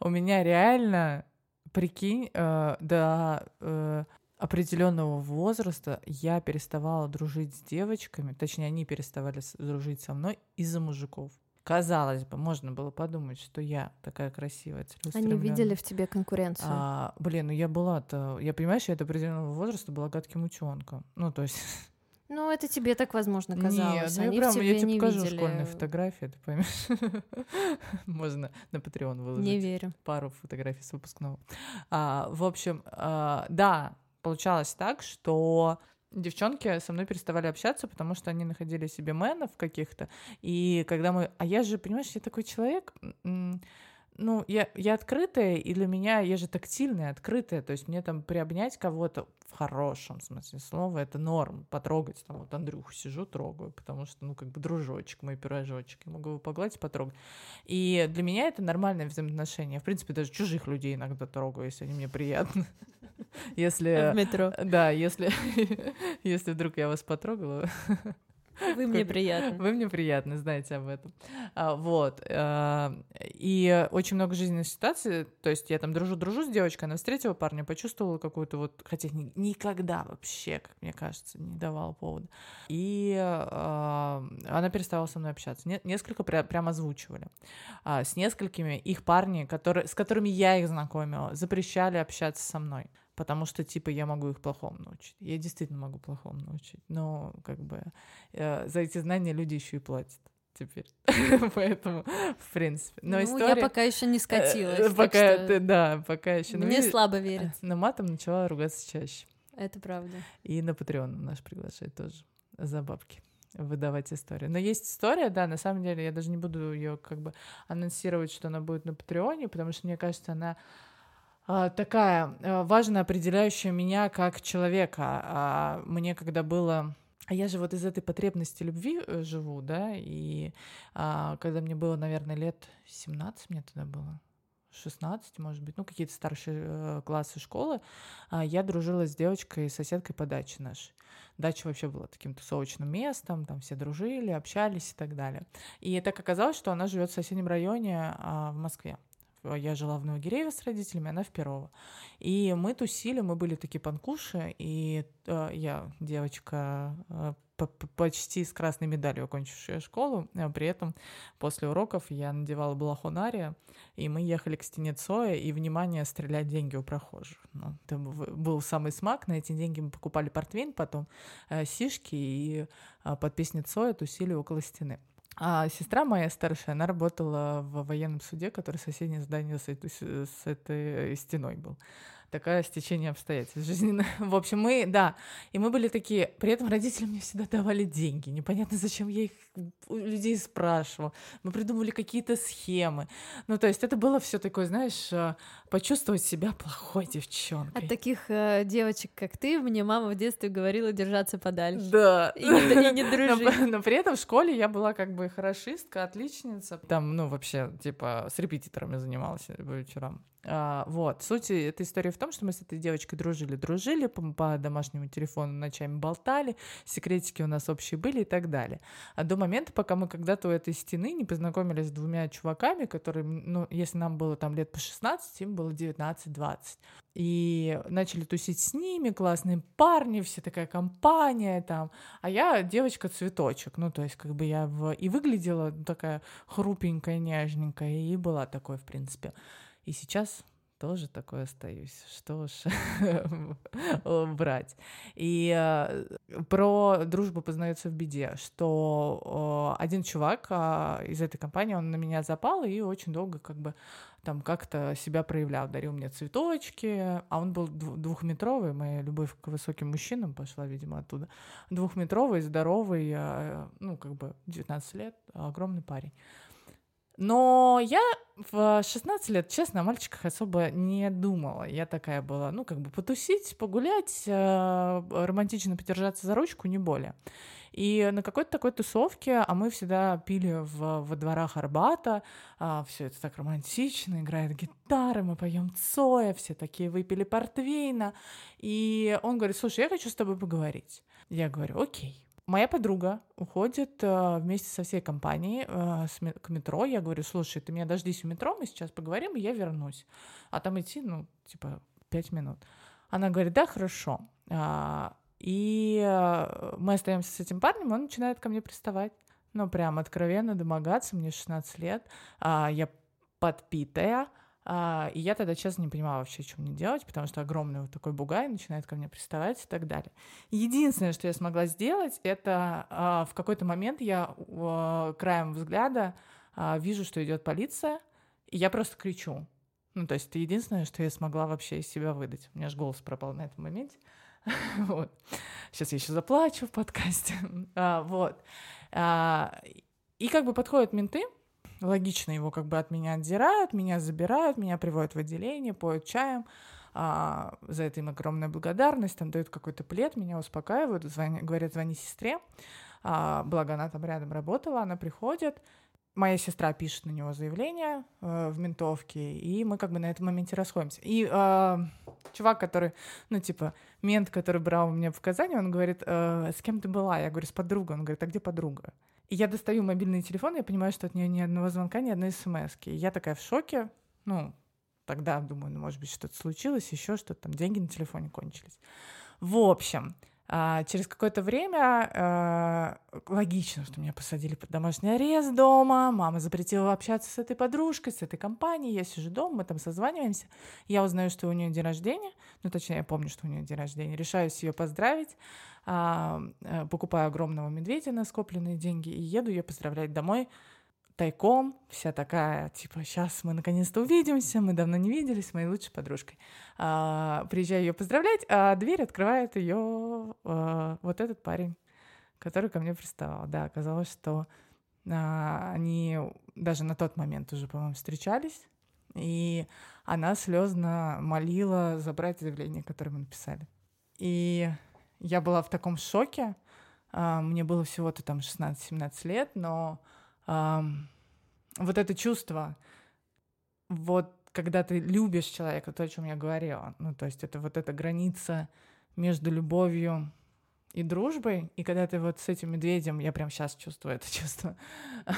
У меня реально, прикинь, э, до э, определенного возраста я переставала дружить с девочками, точнее, они переставали дружить со мной из-за мужиков. Казалось бы, можно было подумать, что я такая красивая, Они видели в тебе конкуренцию. А, блин, ну я была-то... Я, понимаешь, я до определенного возраста была гадким утенком. Ну, то есть... Ну, это тебе так, возможно, казалось. Нет, ну, я прям, я тебе не покажу видели... школьные фотографии, ты поймешь. Можно на Patreon выложить. Не верю. Пару фотографий с выпускного. А, в общем, а, да, получалось так, что девчонки со мной переставали общаться, потому что они находили себе мэнов каких-то. И когда мы... А я же, понимаешь, я такой человек... Ну, я, я открытая, и для меня я же тактильная, открытая. То есть мне там приобнять кого-то в хорошем смысле слова это норм. Потрогать. Там вот Андрюху сижу, трогаю, потому что, ну, как бы дружочек, мой пирожочек. Я могу его погладить, потрогать. И для меня это нормальное взаимоотношение. Я, в принципе, даже чужих людей иногда трогаю, если они мне приятны. Если... В метро. Да, если, если вдруг я вас потрогала, Вы мне приятны. Вы мне приятны, знаете об этом. А, вот. А, и очень много жизненных ситуаций, то есть я там дружу-дружу с девочкой, она встретила парня, почувствовала какую-то вот, хотя никогда вообще, как мне кажется, не давала повода. И а, она перестала со мной общаться. Несколько прямо озвучивали. С несколькими их парни, которые, с которыми я их знакомила, запрещали общаться со мной потому что, типа, я могу их плохому научить. Я действительно могу плохому научить, но, как бы, э, за эти знания люди еще и платят теперь. Поэтому, в принципе. Но ну, история... я пока еще не скатилась. Э, пока что... ты, да, пока еще. Мне ну, слабо верить. Но матом начала ругаться чаще. Это правда. И на Patreon наш приглашает тоже за бабки выдавать историю. Но есть история, да, на самом деле я даже не буду ее как бы анонсировать, что она будет на Патреоне, потому что мне кажется, она такая а, важная, определяющая меня как человека. А, мне когда было а я же вот из этой потребности любви э, живу, да, и а, когда мне было, наверное, лет 17, мне тогда было, 16, может быть, ну, какие-то старшие э, классы школы, а, я дружила с девочкой, соседкой по даче нашей. Дача вообще была таким тусовочным местом, там все дружили, общались и так далее. И так оказалось, что она живет в соседнем районе а, в Москве. Я жила в Новогиреево с родителями, она в Перово. И мы тусили, мы были такие панкуши, и э, я девочка э, почти с красной медалью окончившая школу, а при этом после уроков я надевала балахонария, и мы ехали к стене Цоя, и, внимание, стрелять деньги у прохожих. Ну, это был самый смак, на эти деньги мы покупали портвейн, потом э, сишки, и э, под песни Цоя тусили около стены. А сестра моя старшая, она работала в военном суде, который соседнее здание с этой, с этой стеной был такое стечение обстоятельств жизненное. В общем, мы, да, и мы были такие, при этом родители мне всегда давали деньги, непонятно, зачем я их у людей спрашивала. Мы придумывали какие-то схемы. Ну, то есть это было все такое, знаешь, э, почувствовать себя плохой девчонкой. От таких э, девочек, как ты, мне мама в детстве говорила держаться подальше. Да. И не, и не дружить. Но, но при этом в школе я была как бы хорошистка, отличница. Там, ну, вообще, типа, с репетиторами занималась по вечерам. А, вот, суть этой истории в том, что мы с этой девочкой дружили, дружили, по, по домашнему телефону ночами болтали, секретики у нас общие были и так далее. А до момента, пока мы когда-то у этой стены не познакомились с двумя чуваками, которые, ну, если нам было там лет по 16, им было 19-20. И начали тусить с ними, классные парни, все такая компания там. А я девочка-цветочек, ну, то есть как бы я в... и выглядела такая хрупенькая, нежненькая, и была такой, в принципе. И сейчас тоже такой остаюсь. Что ж брать. И э, про дружбу познается в беде, что э, один чувак э, из этой компании, он на меня запал и очень долго как бы там как-то себя проявлял, дарил мне цветочки, а он был двухметровый, моя любовь к высоким мужчинам пошла, видимо, оттуда. Двухметровый, здоровый, э, ну, как бы 19 лет, огромный парень. Но я в 16 лет, честно, о мальчиках особо не думала. Я такая была, ну, как бы потусить, погулять, э, романтично подержаться за ручку, не более. И на какой-то такой тусовке, а мы всегда пили в, во дворах Арбата, а, все это так романтично, играет гитара, мы поем Цоя, все такие выпили портвейна. И он говорит, слушай, я хочу с тобой поговорить. Я говорю, окей. Моя подруга уходит э, вместе со всей компанией э, к метро. Я говорю, слушай, ты меня дождись у метро, мы сейчас поговорим, и я вернусь. А там идти, ну, типа, пять минут. Она говорит, да, хорошо. А, и э, мы остаемся с этим парнем, он начинает ко мне приставать. Ну, прям откровенно домогаться, мне 16 лет. А, я подпитая, а, и я тогда, честно, не понимала вообще, что мне делать, потому что огромный вот такой бугай начинает ко мне приставать и так далее. Единственное, что я смогла сделать, это а, в какой-то момент я а, краем взгляда вижу, что идет полиция, и я просто кричу. Ну, то есть это единственное, что я смогла вообще из себя выдать. У меня же голос пропал на этом моменте. вот. Сейчас я еще заплачу в подкасте. вот. И как бы подходят менты, логично его как бы от меня отдирают, меня забирают, меня приводят в отделение, поют чаем, а, за это им огромная благодарность, там дают какой-то плед, меня успокаивают, звони, говорят, звони сестре, а, благо она там рядом работала, она приходит, моя сестра пишет на него заявление э, в ментовке, и мы как бы на этом моменте расходимся. И э, чувак, который, ну, типа, мент, который брал у меня показания, он говорит, э, с кем ты была? Я говорю, с подругой. Он говорит, а где подруга? И я достаю мобильный телефон, и я понимаю, что от нее ни одного звонка, ни одной смс. И я такая в шоке, ну, тогда думаю, ну, может быть, что-то случилось, еще что-то, там деньги на телефоне кончились. В общем, а, через какое-то время а, логично, что меня посадили под домашний арест дома, мама запретила общаться с этой подружкой, с этой компанией, я сижу дома, мы там созваниваемся, я узнаю, что у нее день рождения, ну, точнее, я помню, что у нее день рождения, решаюсь ее поздравить, а, а, покупаю огромного медведя на скопленные деньги и еду ее поздравлять домой, тайком, вся такая, типа, сейчас мы наконец-то увидимся, мы давно не виделись с моей лучшей подружкой. А, приезжаю ее поздравлять, а дверь открывает ее а, вот этот парень, который ко мне приставал. Да, оказалось, что а, они даже на тот момент уже, по-моему, встречались, и она слезно молила забрать заявление, которое мы написали. И я была в таком шоке, а, мне было всего-то там 16-17 лет, но вот это чувство, вот когда ты любишь человека, то, о чем я говорила, ну, то есть это вот эта граница между любовью и дружбой, и когда ты вот с этим медведем, я прям сейчас чувствую это чувство,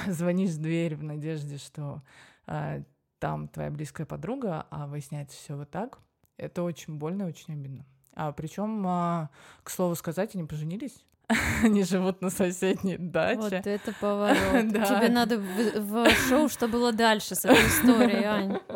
звонишь в дверь в надежде, что а, там твоя близкая подруга, а выясняется все вот так, это очень больно и очень обидно. А причем, а, к слову сказать, они поженились. Они живут на соседней даче. Вот это поворот. да. Тебе надо в, в шоу, что было дальше с этой историей, Ань.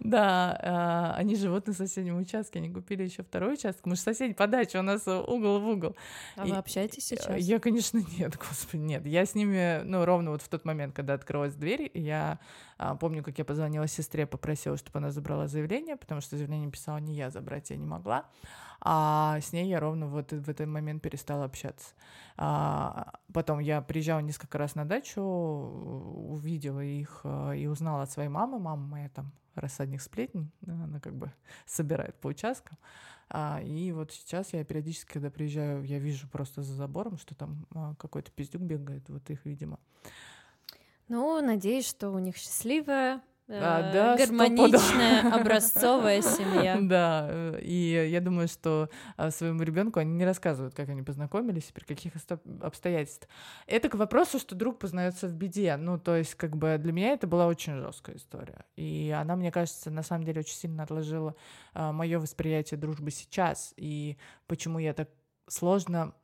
Да, э, они живут на соседнем участке, они купили еще второй участок. Мы же соседи по даче, у нас угол в угол. А и, вы общаетесь э, сейчас? Я, конечно, нет, господи, нет. Я с ними, ну, ровно вот в тот момент, когда открылась дверь, я а, помню, как я позвонила сестре, попросила, чтобы она забрала заявление, потому что заявление писала не я, забрать я не могла. А с ней я ровно вот в этот момент перестала общаться. А, потом я приезжала несколько раз на дачу, увидела их э, и узнала от своей мамы. Мама моя там рассадник сплетен, она как бы собирает по участкам. А, и вот сейчас я периодически, когда приезжаю, я вижу просто за забором, что там а, какой-то пиздюк бегает, вот их, видимо. Ну, надеюсь, что у них счастливая а, да, гармоничная, образцовая семья. Да, э, и я думаю, что а, своему ребенку они не рассказывают, как они познакомились, при каких обстоятельствах. Это к вопросу, что друг познается в беде. Ну, то есть, как бы для меня это была очень жесткая история. И она, мне кажется, на самом деле очень сильно отложила а, мое восприятие дружбы сейчас. И почему я так сложно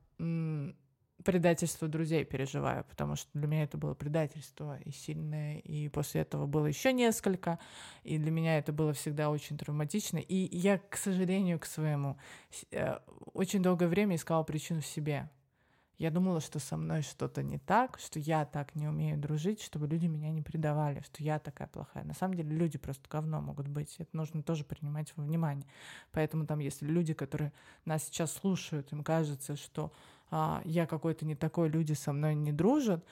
предательство друзей переживаю, потому что для меня это было предательство и сильное, и после этого было еще несколько, и для меня это было всегда очень травматично, и я, к сожалению, к своему, э, очень долгое время искала причину в себе. Я думала, что со мной что-то не так, что я так не умею дружить, чтобы люди меня не предавали, что я такая плохая. На самом деле люди просто говно могут быть. Это нужно тоже принимать во внимание. Поэтому там, если люди, которые нас сейчас слушают, им кажется, что а, я какой-то не такой, люди со мной не дружат,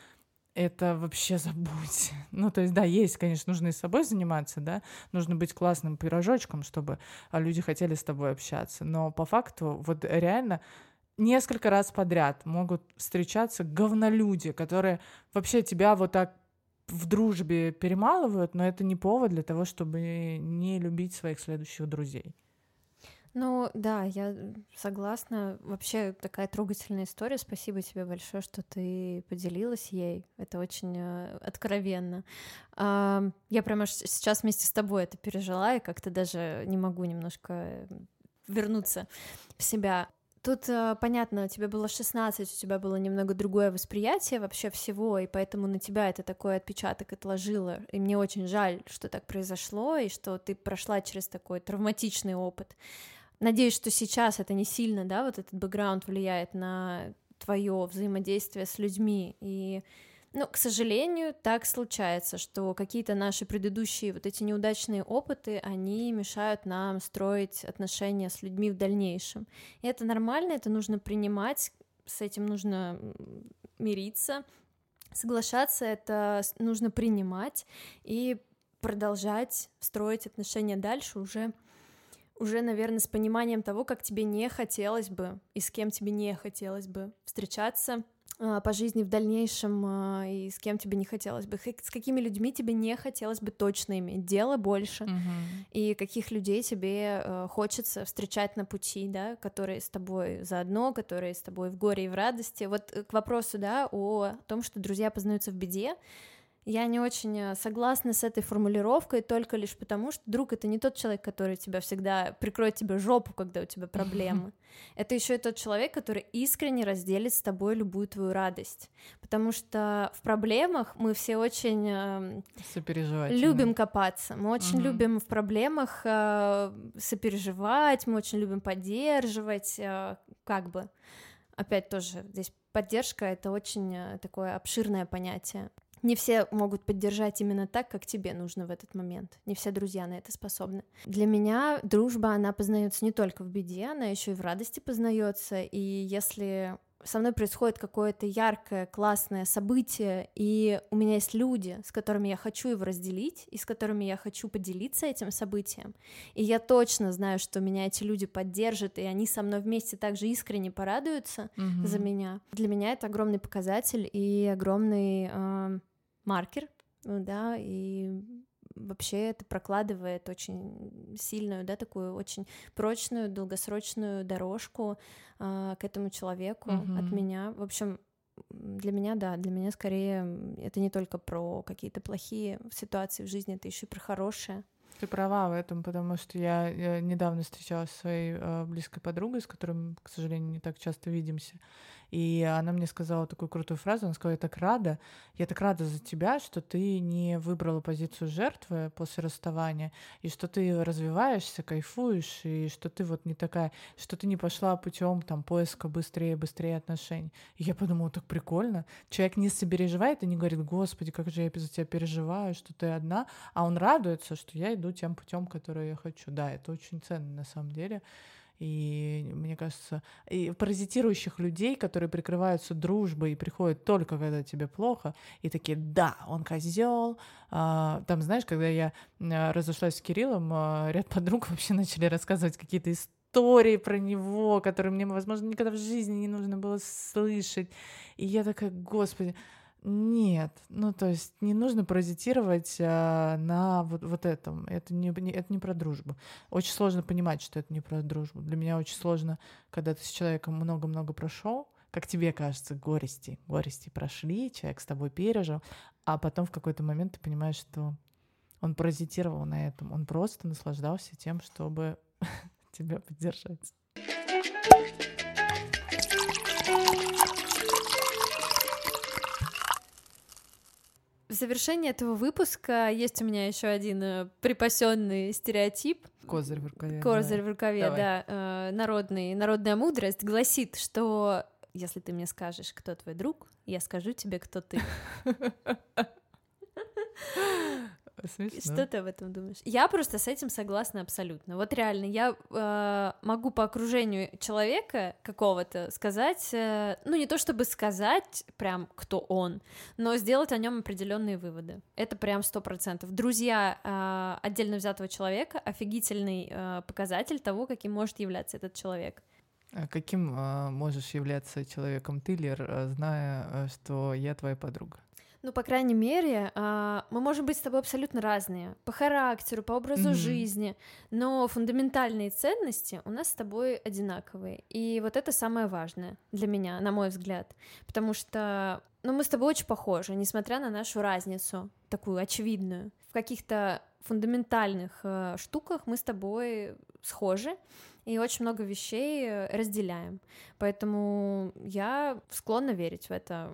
это вообще забудь. Ну, то есть, да, есть, конечно, нужно и с собой заниматься, да, нужно быть классным пирожочком, чтобы а, люди хотели с тобой общаться. Но по факту, вот реально несколько раз подряд могут встречаться говнолюди, которые вообще тебя вот так в дружбе перемалывают, но это не повод для того, чтобы не любить своих следующих друзей. Ну да, я согласна. Вообще такая трогательная история. Спасибо тебе большое, что ты поделилась ей. Это очень э, откровенно. Э, я прямо сейчас вместе с тобой это пережила, и как-то даже не могу немножко вернуться в себя. Тут э, понятно, тебе было 16, у тебя было немного другое восприятие вообще всего, и поэтому на тебя это такой отпечаток отложило. И мне очень жаль, что так произошло, и что ты прошла через такой травматичный опыт. Надеюсь, что сейчас это не сильно, да, вот этот бэкграунд влияет на твое взаимодействие с людьми. И, ну, к сожалению, так случается, что какие-то наши предыдущие вот эти неудачные опыты, они мешают нам строить отношения с людьми в дальнейшем. И это нормально, это нужно принимать, с этим нужно мириться, соглашаться, это нужно принимать и продолжать строить отношения дальше уже уже, наверное, с пониманием того, как тебе не хотелось бы и с кем тебе не хотелось бы встречаться а, по жизни в дальнейшем а, и с кем тебе не хотелось бы, с какими людьми тебе не хотелось бы точно иметь дело больше, Мгм. и каких людей тебе э, хочется встречать на пути, да, которые с тобой заодно, которые с тобой в горе и в радости. Вот э, к вопросу, да, о том, что друзья познаются в беде, я не очень э, согласна с этой формулировкой только лишь потому, что друг это не тот человек, который тебя всегда прикроет тебе жопу, когда у тебя проблемы. Это еще и тот человек, который искренне разделит с тобой любую твою радость. Потому что в проблемах мы все очень эм, любим копаться, мы очень Мгм. любим в проблемах э, сопереживать, мы очень любим поддерживать, э, как бы. Опять тоже здесь поддержка это очень такое обширное понятие. Не все могут поддержать именно так, как тебе нужно в этот момент. Не все друзья на это способны. Для меня дружба, она познается не только в беде, она еще и в радости познается. И если со мной происходит какое-то яркое, классное событие, и у меня есть люди, с которыми я хочу его разделить, и с которыми я хочу поделиться этим событием, и я точно знаю, что меня эти люди поддержат, и они со мной вместе также искренне порадуются Мгм. за меня. Для меня это огромный показатель и огромный э, маркер, ну да, и вообще это прокладывает очень сильную, да, такую очень прочную, долгосрочную дорожку а, к этому человеку от Мгм. меня. В общем, для меня, да, для меня скорее это не только про какие-то плохие ситуации в жизни, это еще и про хорошие. Ты права в этом, потому что я, э, недавно встречалась со своей э, близкой подругой, с которой, мы, к сожалению, не так часто видимся. И она мне сказала такую крутую фразу. Она сказала, я так рада, я так рада за тебя, что ты не выбрала позицию жертвы после расставания, и что ты развиваешься, кайфуешь, и что ты вот не такая, что ты не пошла путем там поиска быстрее, быстрее отношений. И я подумала, так прикольно. Человек не сопереживает и не говорит, господи, как же я за тебя переживаю, что ты одна, а он радуется, что я иду тем путем, который я хочу. Да, это очень ценно на самом деле. И мне кажется, и паразитирующих людей, которые прикрываются дружбой и приходят только когда тебе плохо, и такие, да, он козел. там, знаешь, когда я а, разошлась с Кириллом, а, ряд подруг вообще начали рассказывать какие-то истории про него, которые мне, возможно, никогда в жизни не нужно было слышать. И я такая, господи, нет, ну то есть не нужно паразитировать а, на вот, вот этом. Это не, не, это не про дружбу. Очень сложно понимать, что это не про дружбу. Для меня очень сложно, когда ты с человеком много-много прошел, как тебе кажется, горести, горести прошли, человек с тобой пережил, а потом в какой-то момент ты понимаешь, что он паразитировал на этом, он просто наслаждался тем, чтобы тебя поддержать. В завершении этого выпуска есть у меня еще один э, припасенный стереотип. Козырь в рукаве. Козырь в рукаве, Давай. да. Э, народный, народная мудрость гласит, что если ты мне скажешь, кто твой друг, я скажу тебе, кто ты. Смешно. Что ты об этом думаешь? Я просто с этим согласна абсолютно. Вот реально, я э, могу по окружению человека какого-то сказать, э, ну не то чтобы сказать прям, кто он, но сделать о нем определенные выводы. Это прям сто процентов. Друзья э, отдельно взятого человека офигительный э, показатель того, каким может являться этот человек. А каким а, можешь являться человеком ты, Лер, а, зная, а, что я твоя подруга? Ну, по крайней мере, а, мы можем быть с тобой абсолютно разные по характеру, по образу Мгм. жизни, но фундаментальные ценности у нас с тобой одинаковые. И вот это самое важное для меня, на мой взгляд. Потому что, ну, мы с тобой очень похожи, несмотря на нашу разницу, такую очевидную. В каких-то фундаментальных э, штуках мы с тобой схожи и очень много вещей э, разделяем. Поэтому я склонна верить в это,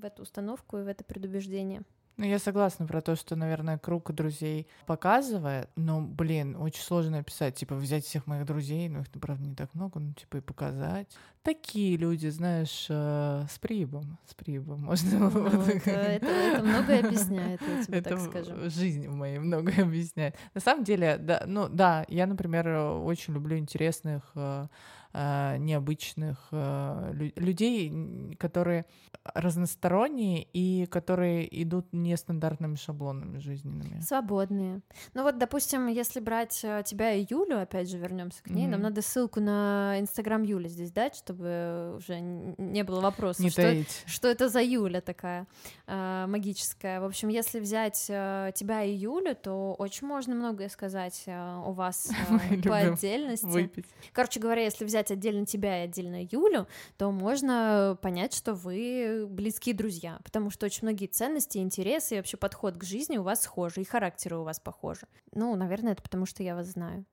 в эту установку и в это предубеждение. Ну, я согласна про то, что, наверное, круг друзей показывает, но, блин, очень сложно описать, типа, взять всех моих друзей, ну, их, правда, не так много, ну, типа, и показать. Такие люди, знаешь, э, с прибом, с прибом, можно... Ну, вот это, это- это многое объясняет, я тебе Это так скажу. жизнь моей многое объясняет. На самом деле, да, ну да, я, например, э, очень люблю интересных э, необычных э, лю- людей, которые разносторонние и которые идут нестандартными шаблонами жизненными. Свободные. Ну вот, допустим, если брать э, тебя и Юлю, опять же вернемся к ней, mm-hmm. нам надо ссылку на Инстаграм Юли здесь дать, чтобы уже не было вопросов, не что, что это за Юля такая э, магическая. В общем, если взять э, тебя и Юлю, то очень можно многое сказать э, у вас э, по отдельности. Выпить. Короче говоря, если взять отдельно тебя и отдельно Юлю, то можно понять, что вы близкие друзья, потому что очень многие ценности, интересы и вообще подход к жизни у вас схожи, и характеры у вас похожи. Ну, наверное, это потому, что я вас знаю.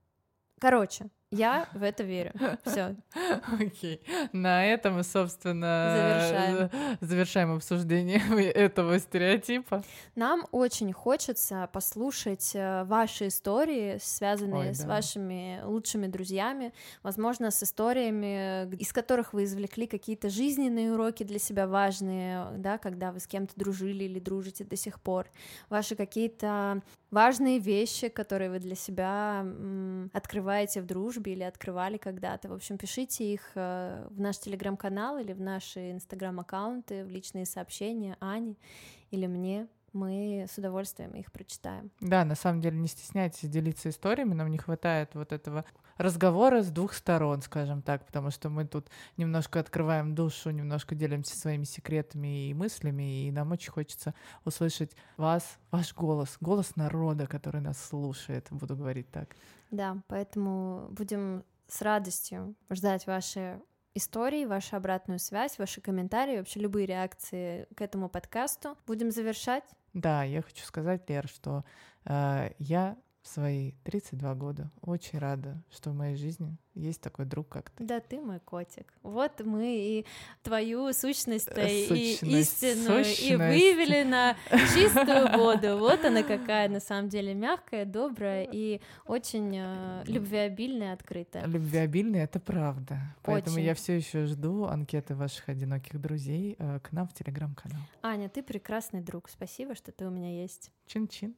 Короче, я в это верю. Все. Окей. На этом мы, собственно, завершаем. завершаем обсуждение этого стереотипа. Нам очень хочется послушать э, ваши истории, связанные Ой, с да. вашими лучшими друзьями, возможно, с историями, из которых вы извлекли какие-то жизненные уроки для себя важные, да, когда вы с кем-то дружили или дружите до сих пор, ваши какие-то важные вещи, которые вы для себя открываете в дружбе, дружбе или открывали когда-то. В общем, пишите их э, в наш телеграм-канал или в наши инстаграм-аккаунты, в личные сообщения Ане или мне мы с удовольствием их прочитаем. Да, на самом деле не стесняйтесь делиться историями, нам не хватает вот этого разговора с двух сторон, скажем так, потому что мы тут немножко открываем душу, немножко делимся своими секретами и мыслями, и нам очень хочется услышать вас, ваш голос, голос народа, который нас слушает, буду говорить так. Да, поэтому будем с радостью ждать ваши истории, вашу обратную связь, ваши комментарии, вообще любые реакции к этому подкасту. Будем завершать. Да, я хочу сказать, Лер, что э, я в свои 32 года очень рада, что в моей жизни есть такой друг, как ты. Да, ты мой котик. Вот мы и твою сущность, сущность и истину сущность. и вывели на чистую воду. Вот она какая на самом деле мягкая, добрая и очень э, любвеобильная, открытая. Любвеобильная это правда. Поэтому очень. я все еще жду анкеты ваших одиноких друзей э, к нам в телеграм-канал. Аня, ты прекрасный друг. Спасибо, что ты у меня есть. Чин-чин.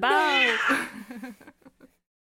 Bye.